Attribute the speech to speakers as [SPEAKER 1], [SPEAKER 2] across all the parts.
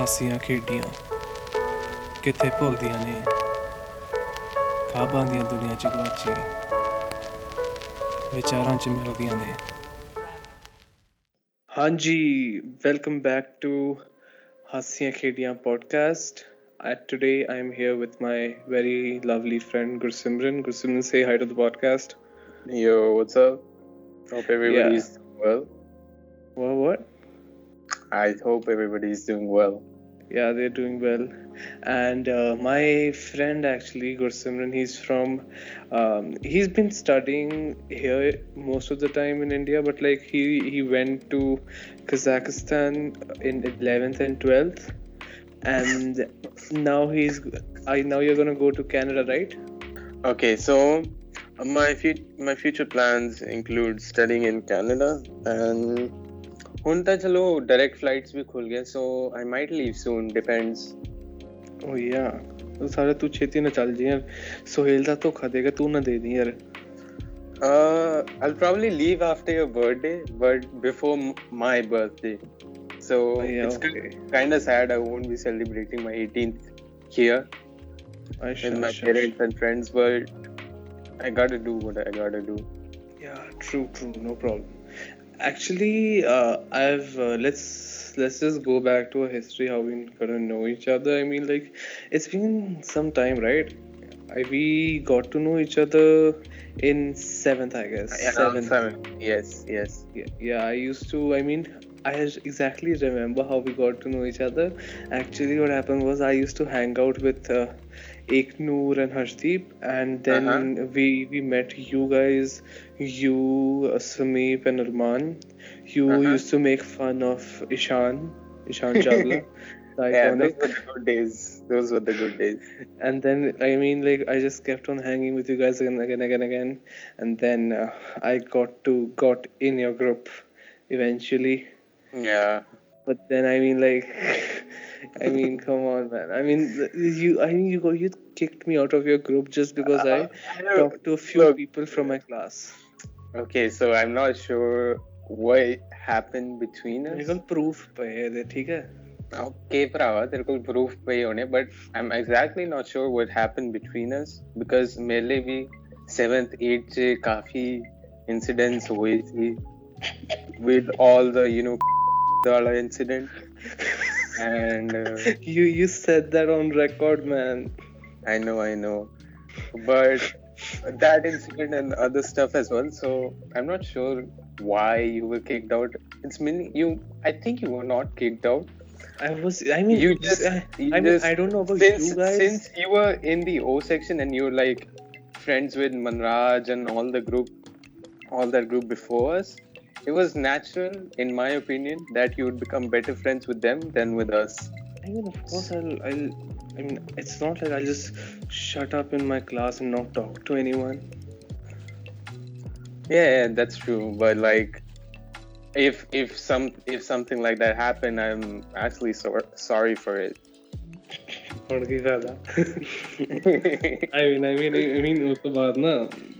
[SPEAKER 1] ਹਾਸੀਆਂ ਖੇਡੀਆਂ ਕਿੱਥੇ ਭੁੱਲਦੀਆਂ ਨੇ ਖਾਬਾਂ ਦੀਆਂ ਦੁਨੀਆ ਚ ਗਵਾਚੀ ਵਿਚਾਰਾਂ ਚ ਮਿਲਦੀਆਂ ਨੇ ਹਾਂਜੀ ਵੈਲਕਮ ਬੈਕ ਟੂ ਹਾਸੀਆਂ ਖੇਡੀਆਂ podcast At today, I am here with my very lovely friend Gursimran. Gursimran, say hi to the podcast.
[SPEAKER 2] Yo, what's up? Hope everybody's
[SPEAKER 1] Yeah.
[SPEAKER 2] doing well.
[SPEAKER 1] What? What?
[SPEAKER 2] I hope everybody's doing well.
[SPEAKER 1] Yeah, they're doing well. And uh, my friend actually, Gursimran, he's from, um, he's been studying here most of the time in India, but like he he went to Kazakhstan in 11th and 12th, and now he's, I now you're gonna go to Canada, right?
[SPEAKER 2] Okay, so my fut- my future plans include studying in Canada and उनता चलो direct flights भी खुल गए so I might leave soon depends
[SPEAKER 1] ओ या सारे तू छेती ना चल जी यार सोहेल दा धोखा देगा तू ना दे दी यार
[SPEAKER 2] Uh, I'll probably leave after your birthday, but before m- my birthday. So
[SPEAKER 1] oh, yeah,
[SPEAKER 2] it's
[SPEAKER 1] okay.
[SPEAKER 2] kind of sad I won't be celebrating my 18th here
[SPEAKER 1] Aish,
[SPEAKER 2] with my
[SPEAKER 1] Aish,
[SPEAKER 2] parents Aish. and friends, but I gotta do what I gotta do.
[SPEAKER 1] Yeah, true, true, no problem. Actually, uh, I've uh, let's let's just go back to our history, how we got to know each other. I mean, like it's been some time, right? I, we got to know each other in seventh, I guess.
[SPEAKER 2] Around seven. Yes, yes.
[SPEAKER 1] Yeah, yeah, I used to. I mean, I exactly remember how we got to know each other. Actually, what happened was I used to hang out with uh, Eknoor and Harshdeep, and then
[SPEAKER 2] Uh-huh.
[SPEAKER 1] we we met you guys, you, uh, Sameep, and Arman. You
[SPEAKER 2] Uh-huh.
[SPEAKER 1] used to make fun of Ishan, Ishan Chawla,
[SPEAKER 2] Yeah, those were the good days. Those were the good days.
[SPEAKER 1] and then I mean, like I just kept on hanging with you guys again, again, again, again, and then uh, I got to got in your group eventually.
[SPEAKER 2] Yeah.
[SPEAKER 1] But then I mean, like, I mean, come on, man. I mean, you. I mean, you go. You kicked me out of your group just because uh, I,
[SPEAKER 2] I
[SPEAKER 1] talked to a few
[SPEAKER 2] look,
[SPEAKER 1] people from my class.
[SPEAKER 2] Okay, so I'm not sure what happened between us.
[SPEAKER 1] There is proof
[SPEAKER 2] Okay, Prava, there is को proof पे it, but I'm exactly not sure what happened between us because मेरे we seventh, eighth से काफी incidents with all the you know the incident and uh,
[SPEAKER 1] you you said that on record man
[SPEAKER 2] I know, I know. But that incident and other stuff as well. So I'm not sure why you were kicked out. It's mean you. I think you were not kicked out.
[SPEAKER 1] I was I mean
[SPEAKER 2] You just.
[SPEAKER 1] I,
[SPEAKER 2] you
[SPEAKER 1] I mean
[SPEAKER 2] just-
[SPEAKER 1] I don't know about
[SPEAKER 2] since,
[SPEAKER 1] you guys
[SPEAKER 2] Since you were in the O section and you were like friends with Manraj and all the group, all that group before us, it was natural, in my opinion, that you would become better friends with them than with us.
[SPEAKER 1] I mean, of course, I'll, I'll. I mean, it's not like I'll just shut up in my class and not talk to anyone.
[SPEAKER 2] Yeah, yeah, that's true. But like, if if some if something like that happened, I'm actually so, sorry for it.
[SPEAKER 1] थोड़ी ज़्यादा I mean, I mean, I, I mean, उसके बाद ना,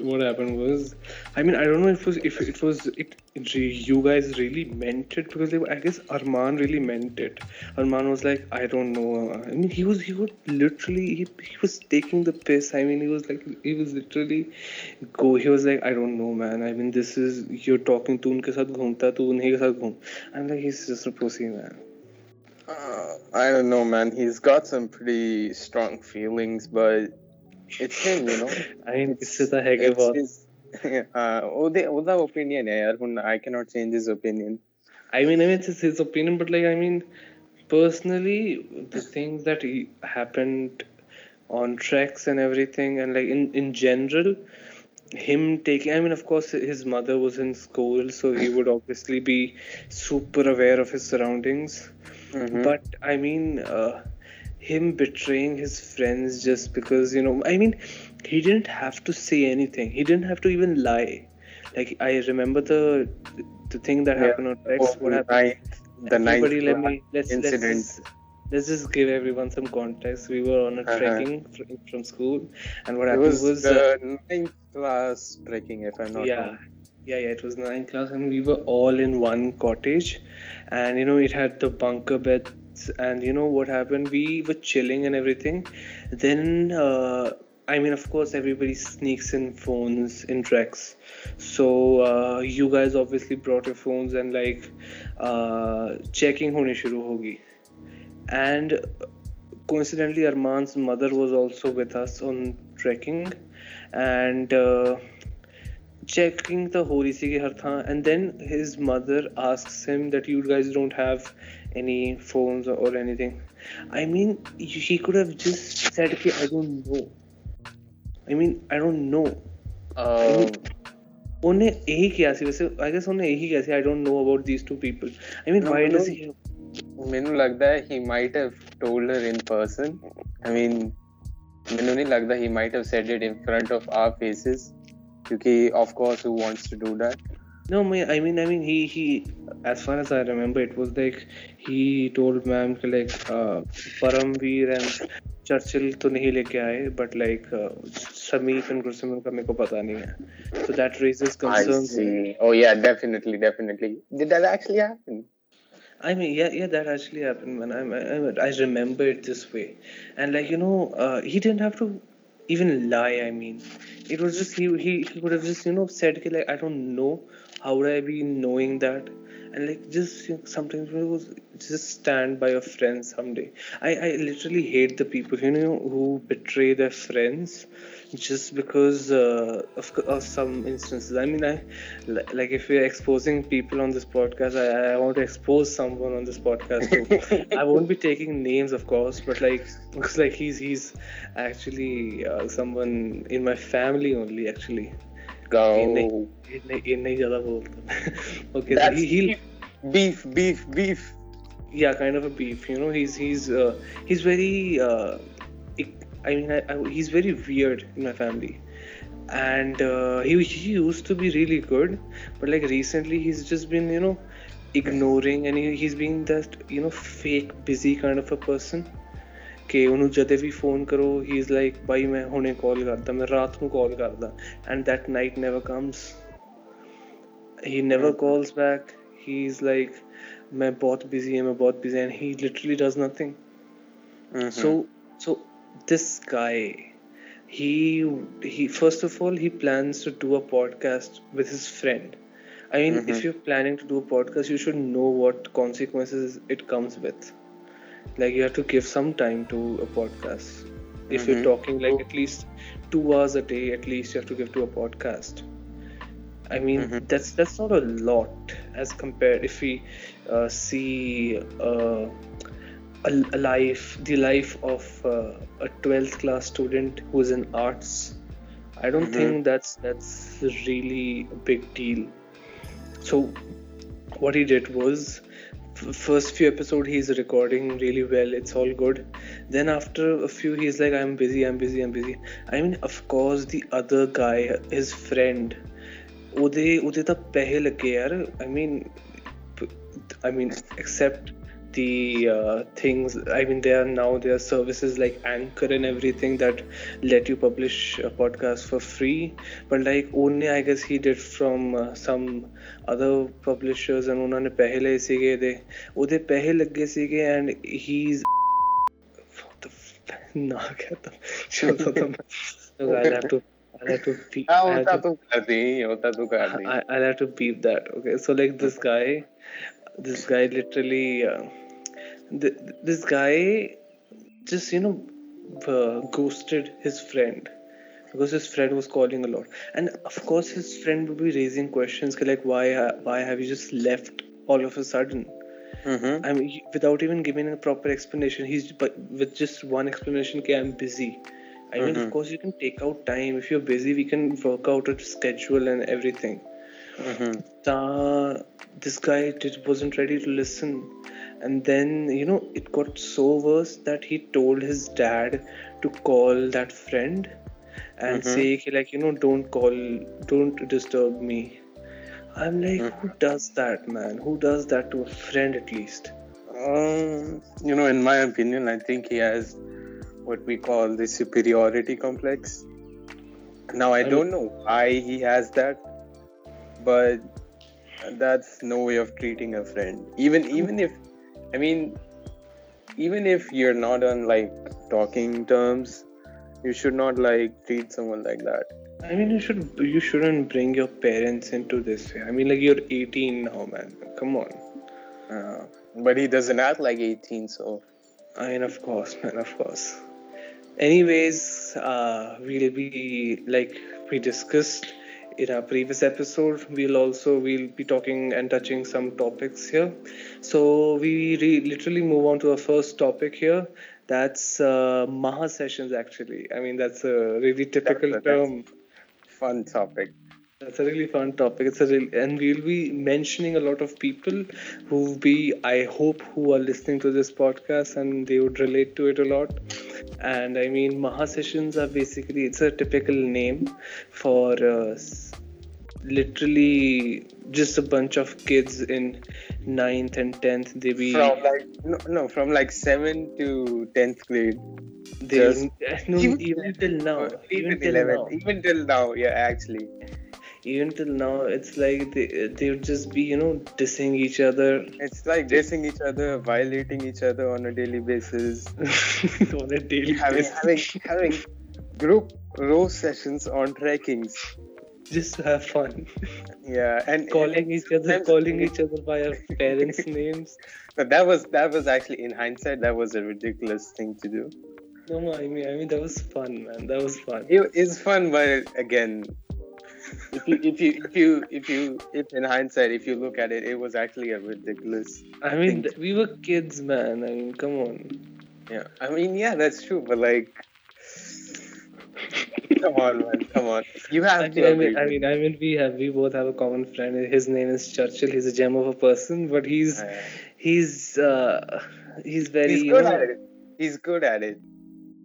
[SPEAKER 1] what happened was, I mean, I don't know if it was, if it was, it, you guys really meant it because like, I guess Arman really meant it. Arman was like, I don't know. I mean, he was, he would literally, he, he was taking the piss. I mean, he was like, he was literally go. He was like, I don't know, man. I mean, this is you're talking to उनके साथ घूमता तो उन्हीं के साथ घूम. I'm like, he's just a pussy, man.
[SPEAKER 2] Uh, I don't know, man. He's got some pretty strong feelings, but it's him, you know.
[SPEAKER 1] I mean,
[SPEAKER 2] this
[SPEAKER 1] is
[SPEAKER 2] the Hege boss. the, opinion ਹੈ ਯਾਰ ਹੁਣ I cannot change his opinion.
[SPEAKER 1] I mean, I mean, it's his opinion, but like, I mean, personally, the things that happened on tracks and everything, and like in in general, him taking i mean of course his mother was in school so he would obviously be super aware of his surroundings
[SPEAKER 2] Mhm.
[SPEAKER 1] But I mean, uh, him betraying his friends just because you know. I mean, he didn't have to say anything. He didn't have to even lie. Like I remember the the thing that
[SPEAKER 2] Yeah.
[SPEAKER 1] happened on treks.
[SPEAKER 2] Oh,
[SPEAKER 1] What
[SPEAKER 2] the
[SPEAKER 1] happened?
[SPEAKER 2] the
[SPEAKER 1] Everybody,
[SPEAKER 2] ninth
[SPEAKER 1] let me let's
[SPEAKER 2] incident.
[SPEAKER 1] let's just, let's just give everyone some context. We were on a
[SPEAKER 2] Uh-huh.
[SPEAKER 1] trekking fr- from school, and what
[SPEAKER 2] it
[SPEAKER 1] happened
[SPEAKER 2] was,
[SPEAKER 1] was,
[SPEAKER 2] the
[SPEAKER 1] uh,
[SPEAKER 2] ninth class trekking, if I'm not
[SPEAKER 1] yeah,
[SPEAKER 2] wrong
[SPEAKER 1] yeah yeah it was nine class and we were all in one cottage. And you know it had the bunker beds. And you know what happened? We were chilling and everything. Then uh, i mean of course everybody sneaks in phones in treks so uh, you guys obviously brought your phones and like uh, checking hone shuru hogi and coincidentally arman's mother was also with us on trekking. And uh, checking the holy Hartha, and then his mother asks him that you guys don't have any phones or anything. I mean, he could have just said, okay, I don't know. I mean, I don't know. Um, ਉਹਨੇ ਇਹੀ ਕਿਹਾ ਸੀ ਵੈਸੇ I guess ਉਹਨੇ ਇਹੀ ਕਿਹਾ ਸੀ I don't know about these two people I mean why does he
[SPEAKER 2] ਮੈਨੂੰ ਲੱਗਦਾ ਹੈ he might have told her in person I mean ਮੈਨੂੰ ਨਹੀਂ ਲੱਗਦਾ he might have said it in front of our faces क्योंकि of course who wants to do that
[SPEAKER 1] no I mean I mean he he as far as I remember it was like he told ma'am like uh, Paramveer and Churchill तो नहीं लेके आए but like समीप and Gursimran का मेरे को पता नहीं है so that raises concerns
[SPEAKER 2] I see. oh yeah definitely definitely did that actually happen
[SPEAKER 1] I mean, yeah, yeah, that actually happened, man. I, I, I remember it this way, and like you know, uh, he didn't have to even lie. I mean, it was just he he, he could have just you know said like I don't know. How would I be knowing that? And like just you know, sometimes it was just stand by your friends someday. I I literally hate the people you know who betray their friends just because uh, of, of some instances. I mean, I like if we're exposing people on this podcast, I, I want to expose someone on this podcast. I won't be taking names, of course, but like looks like he's he's actually uh, someone in my family only actually.
[SPEAKER 2] Go.
[SPEAKER 1] okay, so he, he'll
[SPEAKER 2] beef, beef, beef
[SPEAKER 1] Yeah, kind of a beef. You know, he's he's uh, he's very uh, I mean, I, I, he's very weird in my family, and uh, he he used to be really good, but like recently he's just been you know ignoring and he, he's being that you know fake busy kind of a person. ਕਿ ਉਹਨੂੰ ਜਦੇ ਵੀ phone ਕਰੋ ਹੀ is like ਬਾਈ ਮੈਂ ਹੁਣੇ ਕਾਲ ਕਰਦਾ ਮੈਂ ਰਾਤ ਨੂੰ ਕਾਲ ਕਰਦਾ and that night never comes he never calls back he is like मैं बहुत बिजी है मैं बहुत busy, and he literally does nothing. Mm-hmm. So, so this guy, he he first of all he plans to do a podcast with his friend. I mean if mm-hmm. you're planning to do a podcast you should know what consequences it comes with. Like you have to give some time to a podcast. If you're mm-hmm. talking like at least two hours a day at least you have to give to a podcast i mean mm-hmm. that's that's not a lot as compared if we uh, see uh, a, a life, the life of uh, a 12th class student who's in arts. I don't mm-hmm. think that's that's really a big deal. So what he did was first few episode he's recording really well it's all good then after a few he's like i'm busy i'm busy i'm busy i mean of course the other guy his friend ਉਹਦੇ ਉਹਦੇ ਤਾਂ ਪੈਸੇ ਲੱਗੇ ਯਾਰ I mean I mean except the uh, things i mean there are now there are services like anchor and everything that let you publish a podcast for free but like only i guess he did from uh, some other publishers and ਉਹਨਾਂ ਨੇ ਪੈਸੇ ਲਏ ਸੀਗੇ ਦੇ ਉਹਦੇ ਪੈਸੇ ਲੱਗੇ ਸੀਗੇ and he's ਨਾ ਕਹਤਾ ਚਲੋ ਤਾਂ I'll have to I'll have to beep.
[SPEAKER 2] Ah, hota tu kar di, hota tu kar di.
[SPEAKER 1] I'll have to beep that. Okay, so like this guy, this guy literally uh, the, this guy just you know uh, ghosted his friend because his friend was calling a lot and of course his friend would be raising questions like why why have you just left all of a sudden mm-hmm. i mean without even giving a proper explanation he's but with just one explanation okay i'm busy i mean mm-hmm. of course you can take out time if you're busy we can work out a schedule and everything mm-hmm. this guy did, wasn't ready to listen and then you know it got so worse that he told his dad to call that friend and mm-hmm. say like you know don't call don't disturb me i'm like mm-hmm. who does that man who does that to a friend at least
[SPEAKER 2] um you know in my opinion i think he has what we call the superiority complex now i, don't know why he has that but that's no way of treating a friend even even if I mean, even if you're not on like talking terms, you should not like treat someone like that.
[SPEAKER 1] I mean, you should you shouldn't bring your parents into this. I mean, like you're 18 now, man. Come on.
[SPEAKER 2] Uh, but he doesn't act like 18, so.
[SPEAKER 1] I mean, of course, man, of course. Anyways, uh, we'll be like we discussed in our previous episode we'll also we'll be talking and touching some topics here. So we re- literally move on to our first topic here. That's uh, maha sessions actually. I mean that's a really typical
[SPEAKER 2] That's a-
[SPEAKER 1] term.
[SPEAKER 2] Fun topic.
[SPEAKER 1] That's a really fun topic. It's a real, and we'll be mentioning a lot of people who be, I hope, who are listening to this podcast and they would relate to it a lot. And I mean, Maha sessions are basically it's a typical name for uh, literally just a bunch of kids in ninth and tenth. They be
[SPEAKER 2] From like no, no, from like seven to tenth grade.
[SPEAKER 1] they
[SPEAKER 2] just-
[SPEAKER 1] no,
[SPEAKER 2] even-
[SPEAKER 1] even, till now, even,
[SPEAKER 2] even
[SPEAKER 1] till
[SPEAKER 2] 11,
[SPEAKER 1] now.
[SPEAKER 2] even till now, yeah, actually.
[SPEAKER 1] Even till now it's like they they would just be you know dissing each other.
[SPEAKER 2] It's like dissing each other, violating each other on a daily basis,
[SPEAKER 1] on a daily
[SPEAKER 2] having
[SPEAKER 1] basis.
[SPEAKER 2] having having group roast sessions on trekkings.
[SPEAKER 1] just to have fun.
[SPEAKER 2] Yeah, and
[SPEAKER 1] calling
[SPEAKER 2] and
[SPEAKER 1] each other calling each other by our parents names.
[SPEAKER 2] But that was that was actually in hindsight that was a ridiculous thing to do.
[SPEAKER 1] no no, i mean i mean that was fun man. That was fun.
[SPEAKER 2] It is fun, but again, if you if you if you if you if in hindsight if you look at it, it was actually a ridiculous.
[SPEAKER 1] i mean th- we were kids man i mean come on
[SPEAKER 2] Yeah, I mean, yeah, that's true, but like, come on, man, come on, you have
[SPEAKER 1] I
[SPEAKER 2] to.
[SPEAKER 1] mean, I mean, I mean, I mean, we have, we both have a common friend. His name is Churchill. He's a gem of a person, but he's,
[SPEAKER 2] Uh,
[SPEAKER 1] he's, uh, he's very,
[SPEAKER 2] he's
[SPEAKER 1] you
[SPEAKER 2] good
[SPEAKER 1] know,
[SPEAKER 2] at it. He's good at it.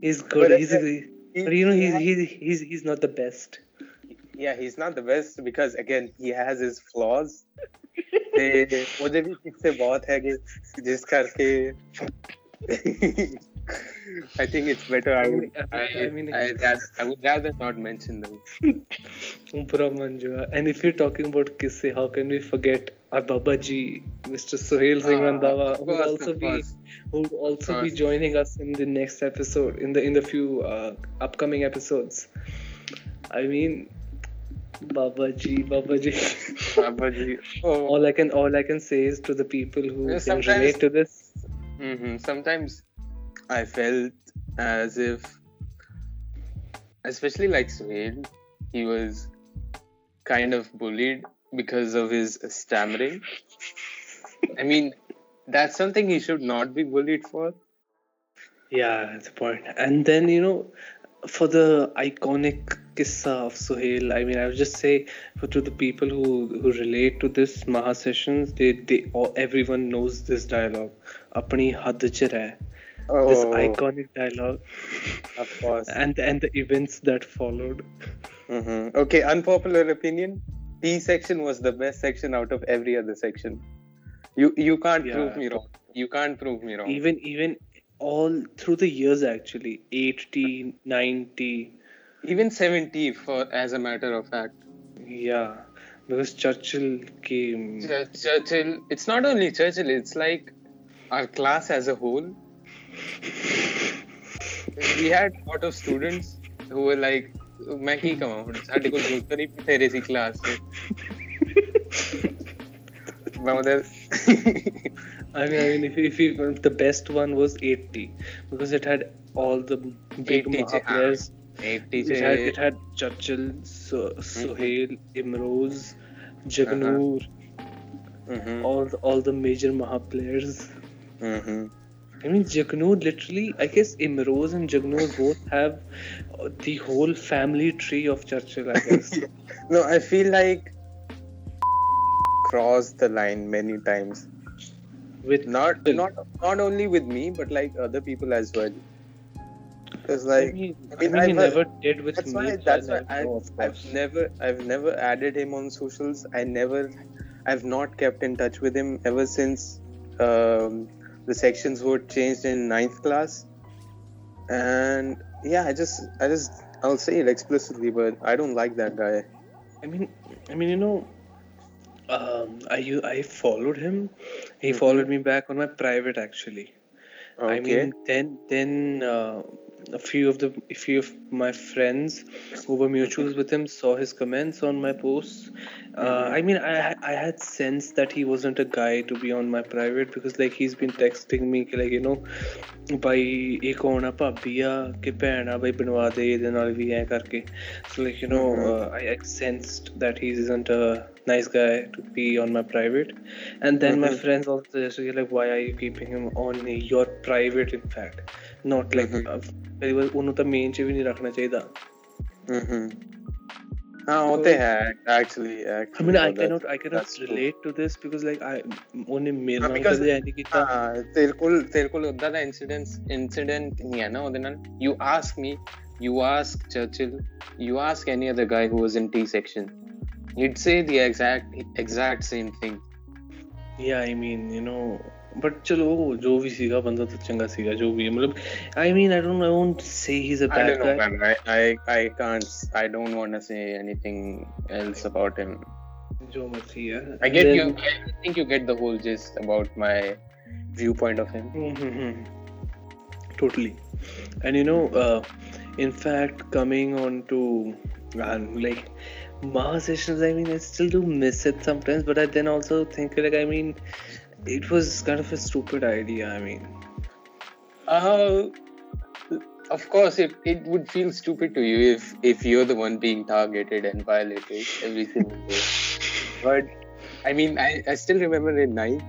[SPEAKER 1] he's good.
[SPEAKER 2] But
[SPEAKER 1] He's,
[SPEAKER 2] again,
[SPEAKER 1] but you know, he's, he's, he's, he's not the best
[SPEAKER 2] yeah, he's not the best because again he has his flaws. ਤੇ ਉਹਦੇ ਵੀ ਕਿੱਸੇ ਬਹੁਤ ਹੈਗੇ I think it's better I would I,
[SPEAKER 1] I mean
[SPEAKER 2] I, I would rather not mention them.
[SPEAKER 1] Brahmanjua. And if you're talking about Kisse, how can we forget our Babaji, Mr. Sohail Singh
[SPEAKER 2] uh,
[SPEAKER 1] Randhawa, who
[SPEAKER 2] will
[SPEAKER 1] also be who will also be joining us in the next episode in the in the few uh, upcoming episodes. I mean Babaji, Babaji.
[SPEAKER 2] Babaji. Oh.
[SPEAKER 1] all I can all I can say is to the people who
[SPEAKER 2] Yeah,
[SPEAKER 1] can relate to this.
[SPEAKER 2] hmm Sometimes I felt as if, especially like Suhail, he was kind of bullied because of his stammering. I mean, that's something he should not be bullied for.
[SPEAKER 1] Yeah, that's the point. And then you know, for the iconic kissa of Suhail, I mean, I would just say for to the people who who relate to this Maha sessions, they they all, everyone knows this dialogue. Apni had ch reh. This
[SPEAKER 2] Oh,
[SPEAKER 1] iconic dialogue,
[SPEAKER 2] of course.
[SPEAKER 1] and and the events that followed.
[SPEAKER 2] hmm Okay, unpopular opinion. T section was the best section out of every other section. You you can't
[SPEAKER 1] Yeah.
[SPEAKER 2] prove me wrong. You can't prove me wrong.
[SPEAKER 1] Even even all through the years actually. 80 90
[SPEAKER 2] even 70 for as a matter of fact.
[SPEAKER 1] Yeah. Because churchill came.
[SPEAKER 2] Ch- churchill it's not only churchill it's like our class as a whole. We had a lot of students who were like मैं ही कमाऊं? साढ़े को जूता नहीं पता रेसी class से मैं. मतलब
[SPEAKER 1] I mean, I mean, if, if you, the best one was 80 because it had all the big
[SPEAKER 2] 80
[SPEAKER 1] Maha players.
[SPEAKER 2] 80
[SPEAKER 1] It had, it had Churchill, so, Sohail, Imroz, Jagnoor,
[SPEAKER 2] Mhm,
[SPEAKER 1] all the, all the major Maha players.
[SPEAKER 2] mhm.
[SPEAKER 1] I mean, Jagnoor literally, I guess Imroz and Jagnoor both have uh, the whole family tree of Churchill, I guess.
[SPEAKER 2] No, I feel like crossed the line many times.
[SPEAKER 1] With
[SPEAKER 2] Not not not only with me, but like other people as well. Because
[SPEAKER 1] I
[SPEAKER 2] like
[SPEAKER 1] mean,
[SPEAKER 2] I
[SPEAKER 1] I
[SPEAKER 2] mean,
[SPEAKER 1] he
[SPEAKER 2] I've-
[SPEAKER 1] never did with
[SPEAKER 2] that's
[SPEAKER 1] me.
[SPEAKER 2] why that's why I, I've never I've never added him on socials. I never I've not kept in touch with him ever since um, the sections were changed in ninth class. And yeah, I just I just I'll say it explicitly, but I don't like that guy.
[SPEAKER 1] I mean, I mean, you know, um, I u- I followed him. He
[SPEAKER 2] Mhm.
[SPEAKER 1] followed me back on my private actually, Okay. I mean, then then uh, a few of the a few of my friends who were mutuals with him saw his comments on my posts. Uh,
[SPEAKER 2] Mhm.
[SPEAKER 1] I mean, I I had sensed that he wasn't a guy to be on my private because like he's been texting me कि, like you know ਭਾਈ ਇੱਕ ਹੋਣਾ ਭਾਬੀ ਆ ਕਿ ਭੈਣ ਆ ਬਈ ਬਣਵਾ ਦੇ ਇਹਦੇ ਨਾਲ ਵੀ ਐ ਕਰਕੇ so like you know
[SPEAKER 2] Mhm.
[SPEAKER 1] uh, I, I sensed that he isn't a nice guy to be on my private and then my
[SPEAKER 2] Mhm.
[SPEAKER 1] friends also say like why are you keeping him on your private in fact not like
[SPEAKER 2] Mhm.
[SPEAKER 1] uh, ਪਹਿਲੀ ਵਾਰ ਉਹਨੂੰ ਤਾਂ main ਚ ਵੀ ਨਹੀਂ ਰੱਖਣਾ ਚਾਹੀਦਾ
[SPEAKER 2] हम्म हाँ होते हैं actually
[SPEAKER 1] I mean I cannot I cannot relate to this because like I only
[SPEAKER 2] मेरा नाम तो यानी कि था तेरे को incident incident नहीं है ना उधर you ask me you ask Churchill you ask any other guy who was in T section you'd say the exact exact same thing.
[SPEAKER 1] Yeah I mean you know but चलो जो भी सीखा बंदा तो चंगा सीखा जो भी मतलब I mean I don't I won't say he is
[SPEAKER 2] a
[SPEAKER 1] bad guy
[SPEAKER 2] I I can't I don't want to say anything else about him
[SPEAKER 1] जो मर्ज़ी है।
[SPEAKER 2] I get you I think you get the whole gist about my view point of him
[SPEAKER 1] totally. And you know uh, in fact coming on to uh, I mean, I still do miss it sometimes, but I then also think like, I mean, it was kind of a stupid idea. I mean,
[SPEAKER 2] Uh, of course, it, it would feel stupid to you if if you're the one being targeted and violated every single day. But I mean, I, I still remember in ninth,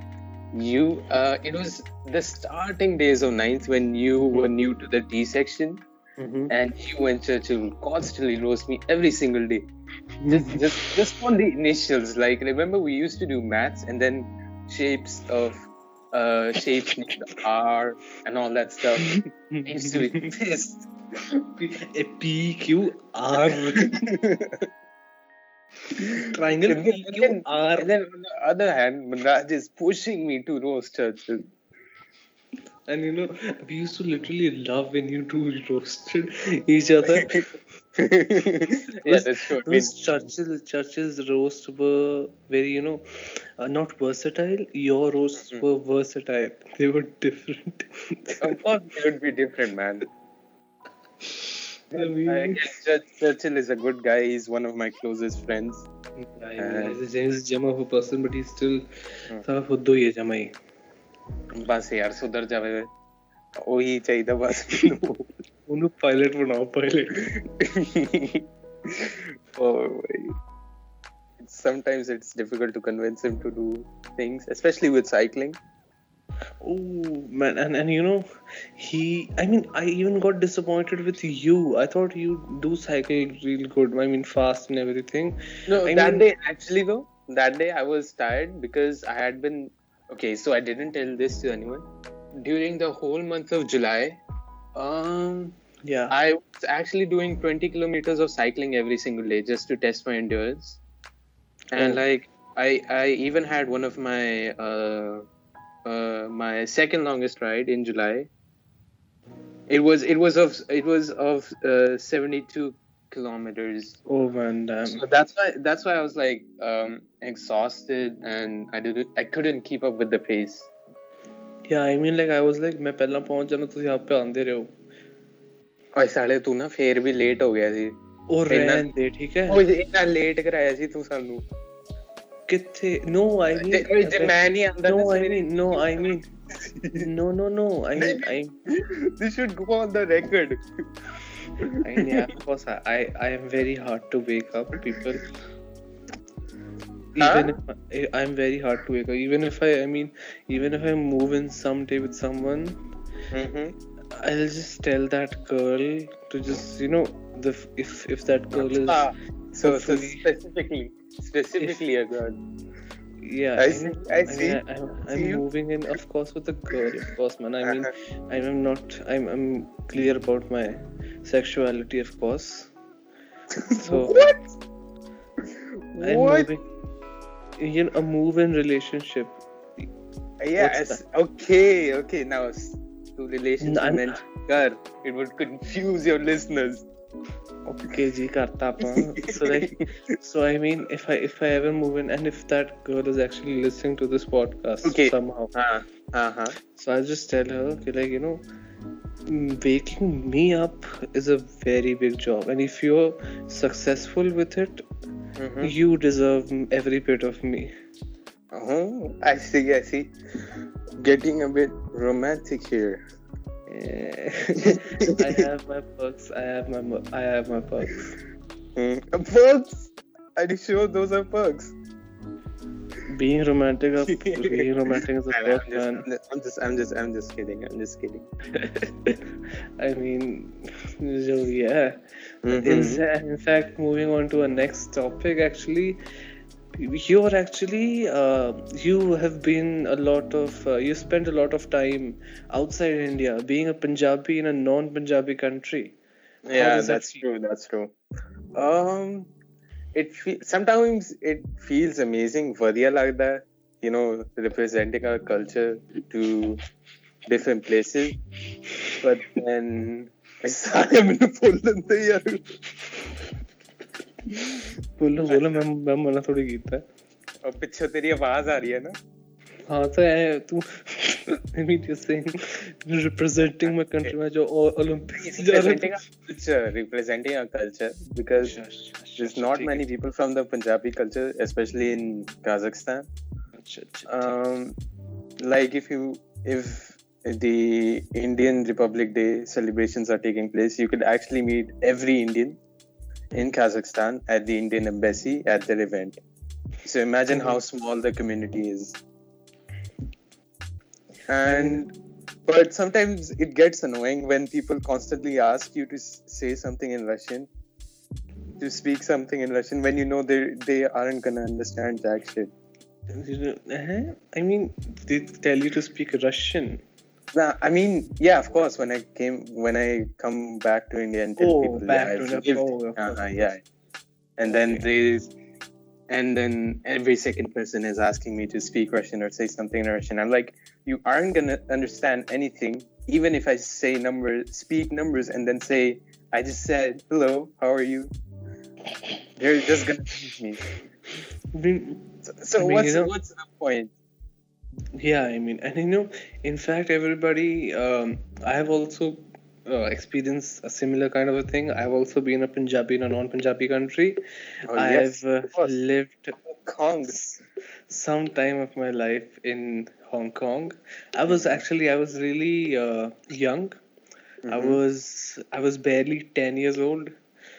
[SPEAKER 2] you uh, it was the starting days of ninth when you were new to the D section, and you and Churchill constantly roast me every single day. Just just just on the initials. Like remember, we used to do maths and then shapes of uh shapes named R and all that stuff. Used to pissed.
[SPEAKER 1] a P Q R triangle P Q R.
[SPEAKER 2] and then on the other hand, Manraj is pushing me to roast Churchill.
[SPEAKER 1] And you know, we used to literally love when you two roasted each other.
[SPEAKER 2] yeah, that's true.
[SPEAKER 1] Those Churchill Churchill's roasts were very, you know, uh, not versatile. Your roasts
[SPEAKER 2] Mhm.
[SPEAKER 1] were versatile. They were different.
[SPEAKER 2] of course, it would be different, man.
[SPEAKER 1] I mean,
[SPEAKER 2] Churchill is a good guy. He's one of my closest friends.
[SPEAKER 1] He's a James Jama of a person, but he's still
[SPEAKER 2] Hmm. ਬਸ ਯਾਰ ਸੁਧਰ ਜਾਵੇ ਉਹੀ ਚਾਹੀਦਾ ਬਸ
[SPEAKER 1] ਉਹਨੂੰ pilot ਬਣਾਓ pilot
[SPEAKER 2] oh, my. Sometimes it's difficult to convince him to do things, especially with cycling.
[SPEAKER 1] Oh man, and and you know, he. I mean, I even got disappointed with you. I thought you do cycle real good. I mean, fast and everything.
[SPEAKER 2] No,
[SPEAKER 1] I
[SPEAKER 2] that
[SPEAKER 1] mean-
[SPEAKER 2] day actually though, that day I was tired because I had been okay. So I didn't tell this to anyone. During the whole month of July, um,
[SPEAKER 1] Yeah.
[SPEAKER 2] I was actually doing 20 kilometers of cycling every single day just to test my endurance. And
[SPEAKER 1] Oh.
[SPEAKER 2] like I, I even had one of my uh, uh, my second longest ride in July. It was it was of it was of uh, 72 kilometers.
[SPEAKER 1] Over and um,
[SPEAKER 2] so that's why that's why I was like um, exhausted and I didn't I couldn't keep up with the pace.
[SPEAKER 1] Yeah, I mean like I was like मैं पहला पहुंच जाना तो यहाँ
[SPEAKER 2] पे आंधे रहे हो. और साले तू ना फिर भी
[SPEAKER 1] लेट
[SPEAKER 2] हो
[SPEAKER 1] गया सी. और रहन
[SPEAKER 2] दे ठीक है. और इतना लेट कराया
[SPEAKER 1] सी तू सानू. किथे
[SPEAKER 2] नो आई मीन मैं नहीं आंधा
[SPEAKER 1] no I mean no I mean no no no i mean i
[SPEAKER 2] this should go on the record
[SPEAKER 1] I mean yeah of course I I, I am very hard to wake up people
[SPEAKER 2] Huh?
[SPEAKER 1] even if I, I'm very hard to wake up even if I I mean even if I move in someday with someone
[SPEAKER 2] mm-hmm.
[SPEAKER 1] I'll just tell that girl to just you know the if if that girl is
[SPEAKER 2] Ah, so, so specifically specifically a girl
[SPEAKER 1] yeah
[SPEAKER 2] I
[SPEAKER 1] I
[SPEAKER 2] see, I see.
[SPEAKER 1] I, am moving in of course with a girl of course man I mean
[SPEAKER 2] Uh-huh.
[SPEAKER 1] I'm not I'm I'm clear about my sexuality of course. So
[SPEAKER 2] what?
[SPEAKER 1] I'm
[SPEAKER 2] what?
[SPEAKER 1] moving you know a move-in relationship.
[SPEAKER 2] Yes okay okay now to relation
[SPEAKER 1] No, I'm-
[SPEAKER 2] girl it would confuse your listeners.
[SPEAKER 1] Okay, G Kartapa. so like, so I mean, if I if I ever move in, and if that girl is actually listening to this podcast
[SPEAKER 2] Okay.
[SPEAKER 1] somehow,
[SPEAKER 2] Uh, uh-huh.
[SPEAKER 1] so I'll just tell her, okay, like you know, waking me up is a very big job, and if you're successful with it,
[SPEAKER 2] Mhm.
[SPEAKER 1] you deserve every bit of me.
[SPEAKER 2] Oh, I see, I see. Getting a bit romantic here.
[SPEAKER 1] I have my perks. I have my I have my perks.
[SPEAKER 2] Hmm. Perks? Are you sure those are perks?
[SPEAKER 1] Being romantic, up, being romantic is a
[SPEAKER 2] I'm, just,
[SPEAKER 1] man.
[SPEAKER 2] I'm just, I'm just, I'm just kidding. I'm just kidding.
[SPEAKER 1] I mean, so yeah. In,
[SPEAKER 2] Mhm.
[SPEAKER 1] sa- in fact, moving on to our next topic, actually, you're actually uh, you have been a lot of uh, you spent a lot of time outside India, being a Punjabi in a non-Punjabi country.
[SPEAKER 2] Yeah,
[SPEAKER 1] does that
[SPEAKER 2] that's true. That's true. Um, it fe- sometimes it feels amazing ਵਧੀਆ that you know representing our culture to different places but then ਸਾਰੇ
[SPEAKER 1] ਮੈਨੂੰ ਫੁੱਲ ਦਿੰਦੇ ਯਾਰ ਬੋਲੋ ਬੋਲੋ ਮੈਂ ਮੈਂ
[SPEAKER 2] ਮਨਾ ਥੋੜੀ ਕੀਤਾ ਔਰ ਪਿੱਛੇ ਤੇਰੀ ਆਵਾਜ਼ ਆ
[SPEAKER 1] ਰਹੀ ਹੈ ਨਾ Arthur, I, mean, you're saying representing my country, my jo Olympics.
[SPEAKER 2] Representing representing our culture, because there's not many people from the Punjabi culture, especially in Kazakhstan. Um, like if you if the Indian Republic Day celebrations are taking place, you could actually meet every Indian in Kazakhstan at the Indian embassy at the event. So imagine how small the community is. And but sometimes it gets annoying when people constantly ask you to say something in Russian, to speak something in Russian when you know they they aren't gonna understand jack shit.
[SPEAKER 1] I mean, they tell you to speak Russian.
[SPEAKER 2] Nah, I mean, yeah, of course. When I came, when I come back to India and tell
[SPEAKER 1] Oh,
[SPEAKER 2] people,
[SPEAKER 1] back
[SPEAKER 2] yeah,
[SPEAKER 1] to
[SPEAKER 2] lived-
[SPEAKER 1] Oh,
[SPEAKER 2] uh-huh, yeah, and then they, and then every second person is asking me to speak Russian or say something in Russian. I'm like, you aren't gonna understand anything, even if I say numbers, speak numbers, and then say, I just said hello, how are you? They're just gonna teach me. So, so
[SPEAKER 1] I mean,
[SPEAKER 2] what's
[SPEAKER 1] you know-
[SPEAKER 2] what's the point?
[SPEAKER 1] yeah, I mean, and you know, in fact, everybody, um, I have also uh, experienced a similar kind of a thing. I've also been a Punjabi in a non-Punjabi country.
[SPEAKER 2] Oh, yes,
[SPEAKER 1] I've uh, lived
[SPEAKER 2] Kong.
[SPEAKER 1] some time of my life in Hong Kong. I was actually I was really uh, young. I
[SPEAKER 2] Mhm.
[SPEAKER 1] was I was barely 10 years old.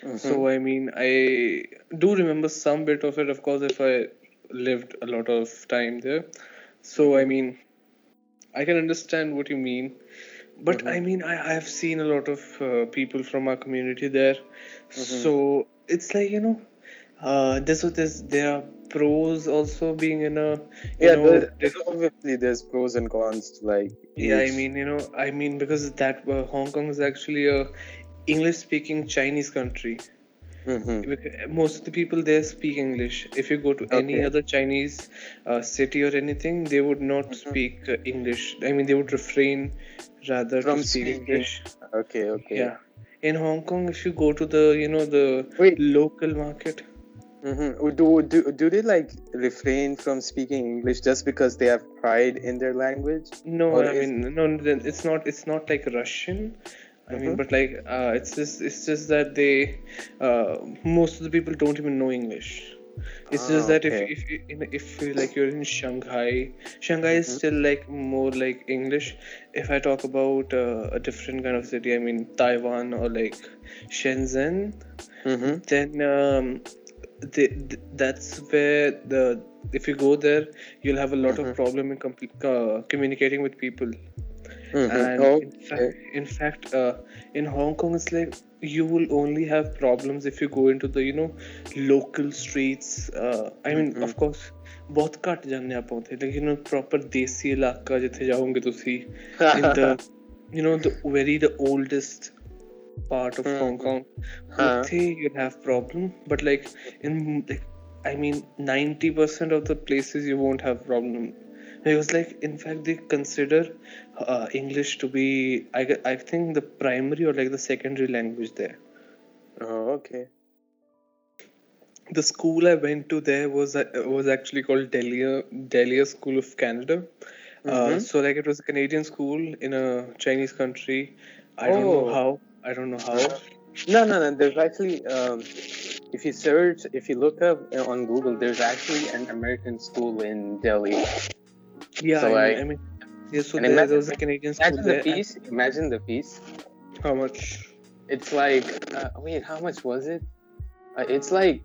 [SPEAKER 2] Mhm.
[SPEAKER 1] So I mean I do remember some bit of it of course if I lived a lot of time there. So I mean I can understand what you mean. But I mean I I have seen a lot of uh, people from our community there. So it's like you know uh there's there's there are pros also being in a you
[SPEAKER 2] yeah,
[SPEAKER 1] know
[SPEAKER 2] there's obviously there's pros and cons like.
[SPEAKER 1] yeah, I mean, you know, I mean, because that uh, Hong Kong is actually a English-speaking Chinese country.
[SPEAKER 2] Mhm.
[SPEAKER 1] Most of the people there speak English. If you go to any other Chinese uh, city or anything, they would not
[SPEAKER 2] Mhm.
[SPEAKER 1] speak uh, English. I mean, they would refrain rather
[SPEAKER 2] From.
[SPEAKER 1] English.
[SPEAKER 2] Okay, okay.
[SPEAKER 1] Yeah. In Hong Kong, if you go to the, you know, the
[SPEAKER 2] Wait.
[SPEAKER 1] local market,
[SPEAKER 2] hmm Do, do do they like refrain from speaking English just because they have pride in their language?
[SPEAKER 1] No,
[SPEAKER 2] Or
[SPEAKER 1] I
[SPEAKER 2] is-
[SPEAKER 1] mean, no, it's not. It's not like Russian. I mean,
[SPEAKER 2] Mhm.
[SPEAKER 1] but like, uh, it's just, it's just that they, uh, most of the people don't even know English. It's
[SPEAKER 2] Ah,
[SPEAKER 1] just that
[SPEAKER 2] okay.
[SPEAKER 1] if if you, in, if you, like you're in Shanghai, Shanghai is
[SPEAKER 2] Mhm.
[SPEAKER 1] still like more like English. If I talk about uh, a different kind of city, I mean Taiwan or like Shenzhen,
[SPEAKER 2] Mm-hmm.
[SPEAKER 1] then um, they, th- that's where the if you go there, you'll have a lot
[SPEAKER 2] Mhm.
[SPEAKER 1] of problem in com- uh, communicating with people.
[SPEAKER 2] Mm-hmm.
[SPEAKER 1] And
[SPEAKER 2] Oh,
[SPEAKER 1] in fact, in fact, uh, in Hong Kong, it's like you will only have problems if you go into the you know local streets. Uh, I mean,
[SPEAKER 2] Mhm.
[SPEAKER 1] of course, ਬਹੁਤ ਘੱਟ ਜਾਂਦੇ ਆਪਾਂ ਉੱਥੇ ਲੇਕਿਨ proper ਦੇਸੀ ਇਲਾਕਾ ਜਿੱਥੇ ਜਾਓਗੇ ਤੁਸੀਂ in the you know the very the oldest part of
[SPEAKER 2] Hmm.
[SPEAKER 1] Hong Kong
[SPEAKER 2] Huh.
[SPEAKER 1] ਉੱਥੇ you have problem but like in like I mean 90% of the places you won't have problem was like in fact they consider uh, English to be I, I think the primary or like the secondary language there
[SPEAKER 2] Oh, okay.
[SPEAKER 1] The school I went to there was uh, was actually called Delia Delia School of Canada. Uh,
[SPEAKER 2] Mhm.
[SPEAKER 1] so like it was a Canadian school in a Chinese country. I don't know
[SPEAKER 2] Oh.
[SPEAKER 1] how. I don't know how.
[SPEAKER 2] No, no, no. There's actually, um, if you search, if you look up uh, on Google, there's actually an American school in Delhi.
[SPEAKER 1] Yeah,
[SPEAKER 2] So
[SPEAKER 1] I,
[SPEAKER 2] I-
[SPEAKER 1] mean, I mean, yeah. So there,
[SPEAKER 2] imagine-
[SPEAKER 1] there was a Canadian school
[SPEAKER 2] Imagine the
[SPEAKER 1] there. and
[SPEAKER 2] fees. Imagine the fees.
[SPEAKER 1] How much?
[SPEAKER 2] It's like, uh, wait, how much was it? Uh, it's like,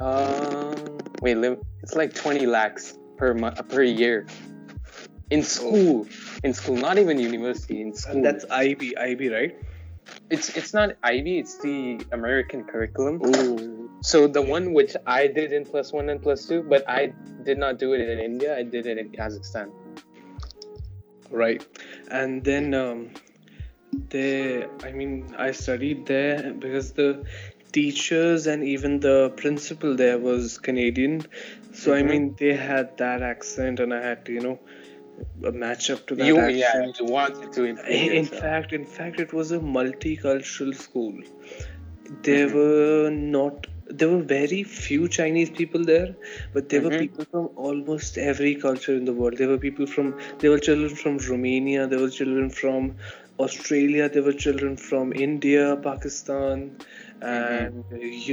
[SPEAKER 2] um, wait. It's like 20 lakhs per month per year. In school, in school, not even university. In school,
[SPEAKER 1] And that's IB, IB, right?
[SPEAKER 2] it's it's not IB. It's the American curriculum.
[SPEAKER 1] Oh,
[SPEAKER 2] So the one which I did in plus one and plus two, but I did not do it in India. I did it in Kazakhstan.
[SPEAKER 1] right. And then um, there, I mean, I studied there because the teachers and even the principal there was Canadian. So I
[SPEAKER 2] Mhm.
[SPEAKER 1] mean, they had that accent, and I had to, you know, match up to that
[SPEAKER 2] You
[SPEAKER 1] accent.
[SPEAKER 2] yeah, you wanted to improve
[SPEAKER 1] In
[SPEAKER 2] yourself.
[SPEAKER 1] fact, in fact, it was a multicultural school. There
[SPEAKER 2] Mhm.
[SPEAKER 1] were not. There were very few Chinese people there, but there were
[SPEAKER 2] Mhm.
[SPEAKER 1] people from almost every culture in the world. There were people from. There were children from Romania. There were children from Australia. There were children from India, Pakistan, and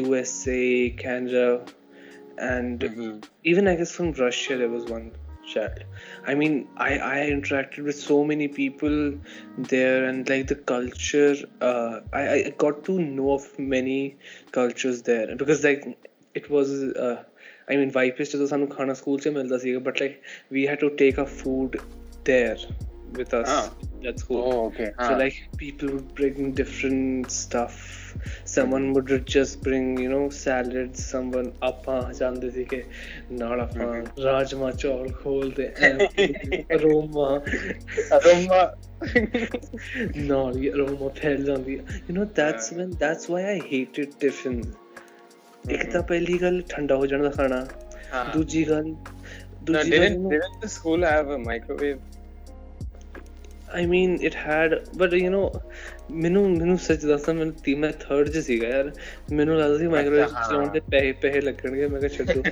[SPEAKER 1] USA, Canada, and
[SPEAKER 2] Mhm.
[SPEAKER 1] even I guess from Russia there was one chat. I mean i i interacted with so many people there and like the culture uh, i i got to know of many cultures there. Because like it was uh, i mean vipist to sanu khana school but like we had to take our food there with us.
[SPEAKER 2] Ah.
[SPEAKER 1] at school.
[SPEAKER 2] Oh, okay.
[SPEAKER 1] So
[SPEAKER 2] Ah.
[SPEAKER 1] like people would bring different stuff. Someone would just bring, you know, salads. Someone ਆਪਾਂ ਜਾਂਦੇ ਸੀ ਕਿ ਨਾਲ ਆਪਾਂ
[SPEAKER 2] Mhm.
[SPEAKER 1] Rajma ਚੌਲ ਖੋਲਦੇ aroma
[SPEAKER 2] Aroma.
[SPEAKER 1] ਨਾਲ ਹੀ aroma ਫੈਲ ਜਾਂਦੀ ਹੈ you know that's
[SPEAKER 2] Yeah.
[SPEAKER 1] when that's why I hated tiffin ਇੱਕ
[SPEAKER 2] Mhm.
[SPEAKER 1] ਤਾਂ ਪਹਿਲੀ ਗੱਲ ਠੰਡਾ ਹੋ ਜਾਣ ਦਾ ਖਾਣਾ
[SPEAKER 2] Ah.
[SPEAKER 1] ਦੂਜੀ ਗੱਲ
[SPEAKER 2] No,
[SPEAKER 1] ਦੂਜੀ ਗੱਲ
[SPEAKER 2] didn't
[SPEAKER 1] ਇਹਨੂੰ-
[SPEAKER 2] didn't the school have a microwave?
[SPEAKER 1] I mean it had but you know ਮੈਨੂੰ ਮੈਨੂੰ ਸੱਚ ਦੱਸਾਂ ਮੈਨੂੰ ਤੀ ਮੈਂ ਥਰਡ 'ਚ ਸੀਗਾ ਯਾਰ ਮੈਨੂੰ ਲੱਗਦਾ ਸੀ ਮਾਈਕ੍ਰੋਵੇਵ
[SPEAKER 2] ਹਾਂ।
[SPEAKER 1] ਚਲਾਉਣ ਦੇ ਪੈਸੇ ਪੈਸੇ ਲੱਗਣਗੇ ਮੈਂ ਕਿਹਾ ਛੱਡੋ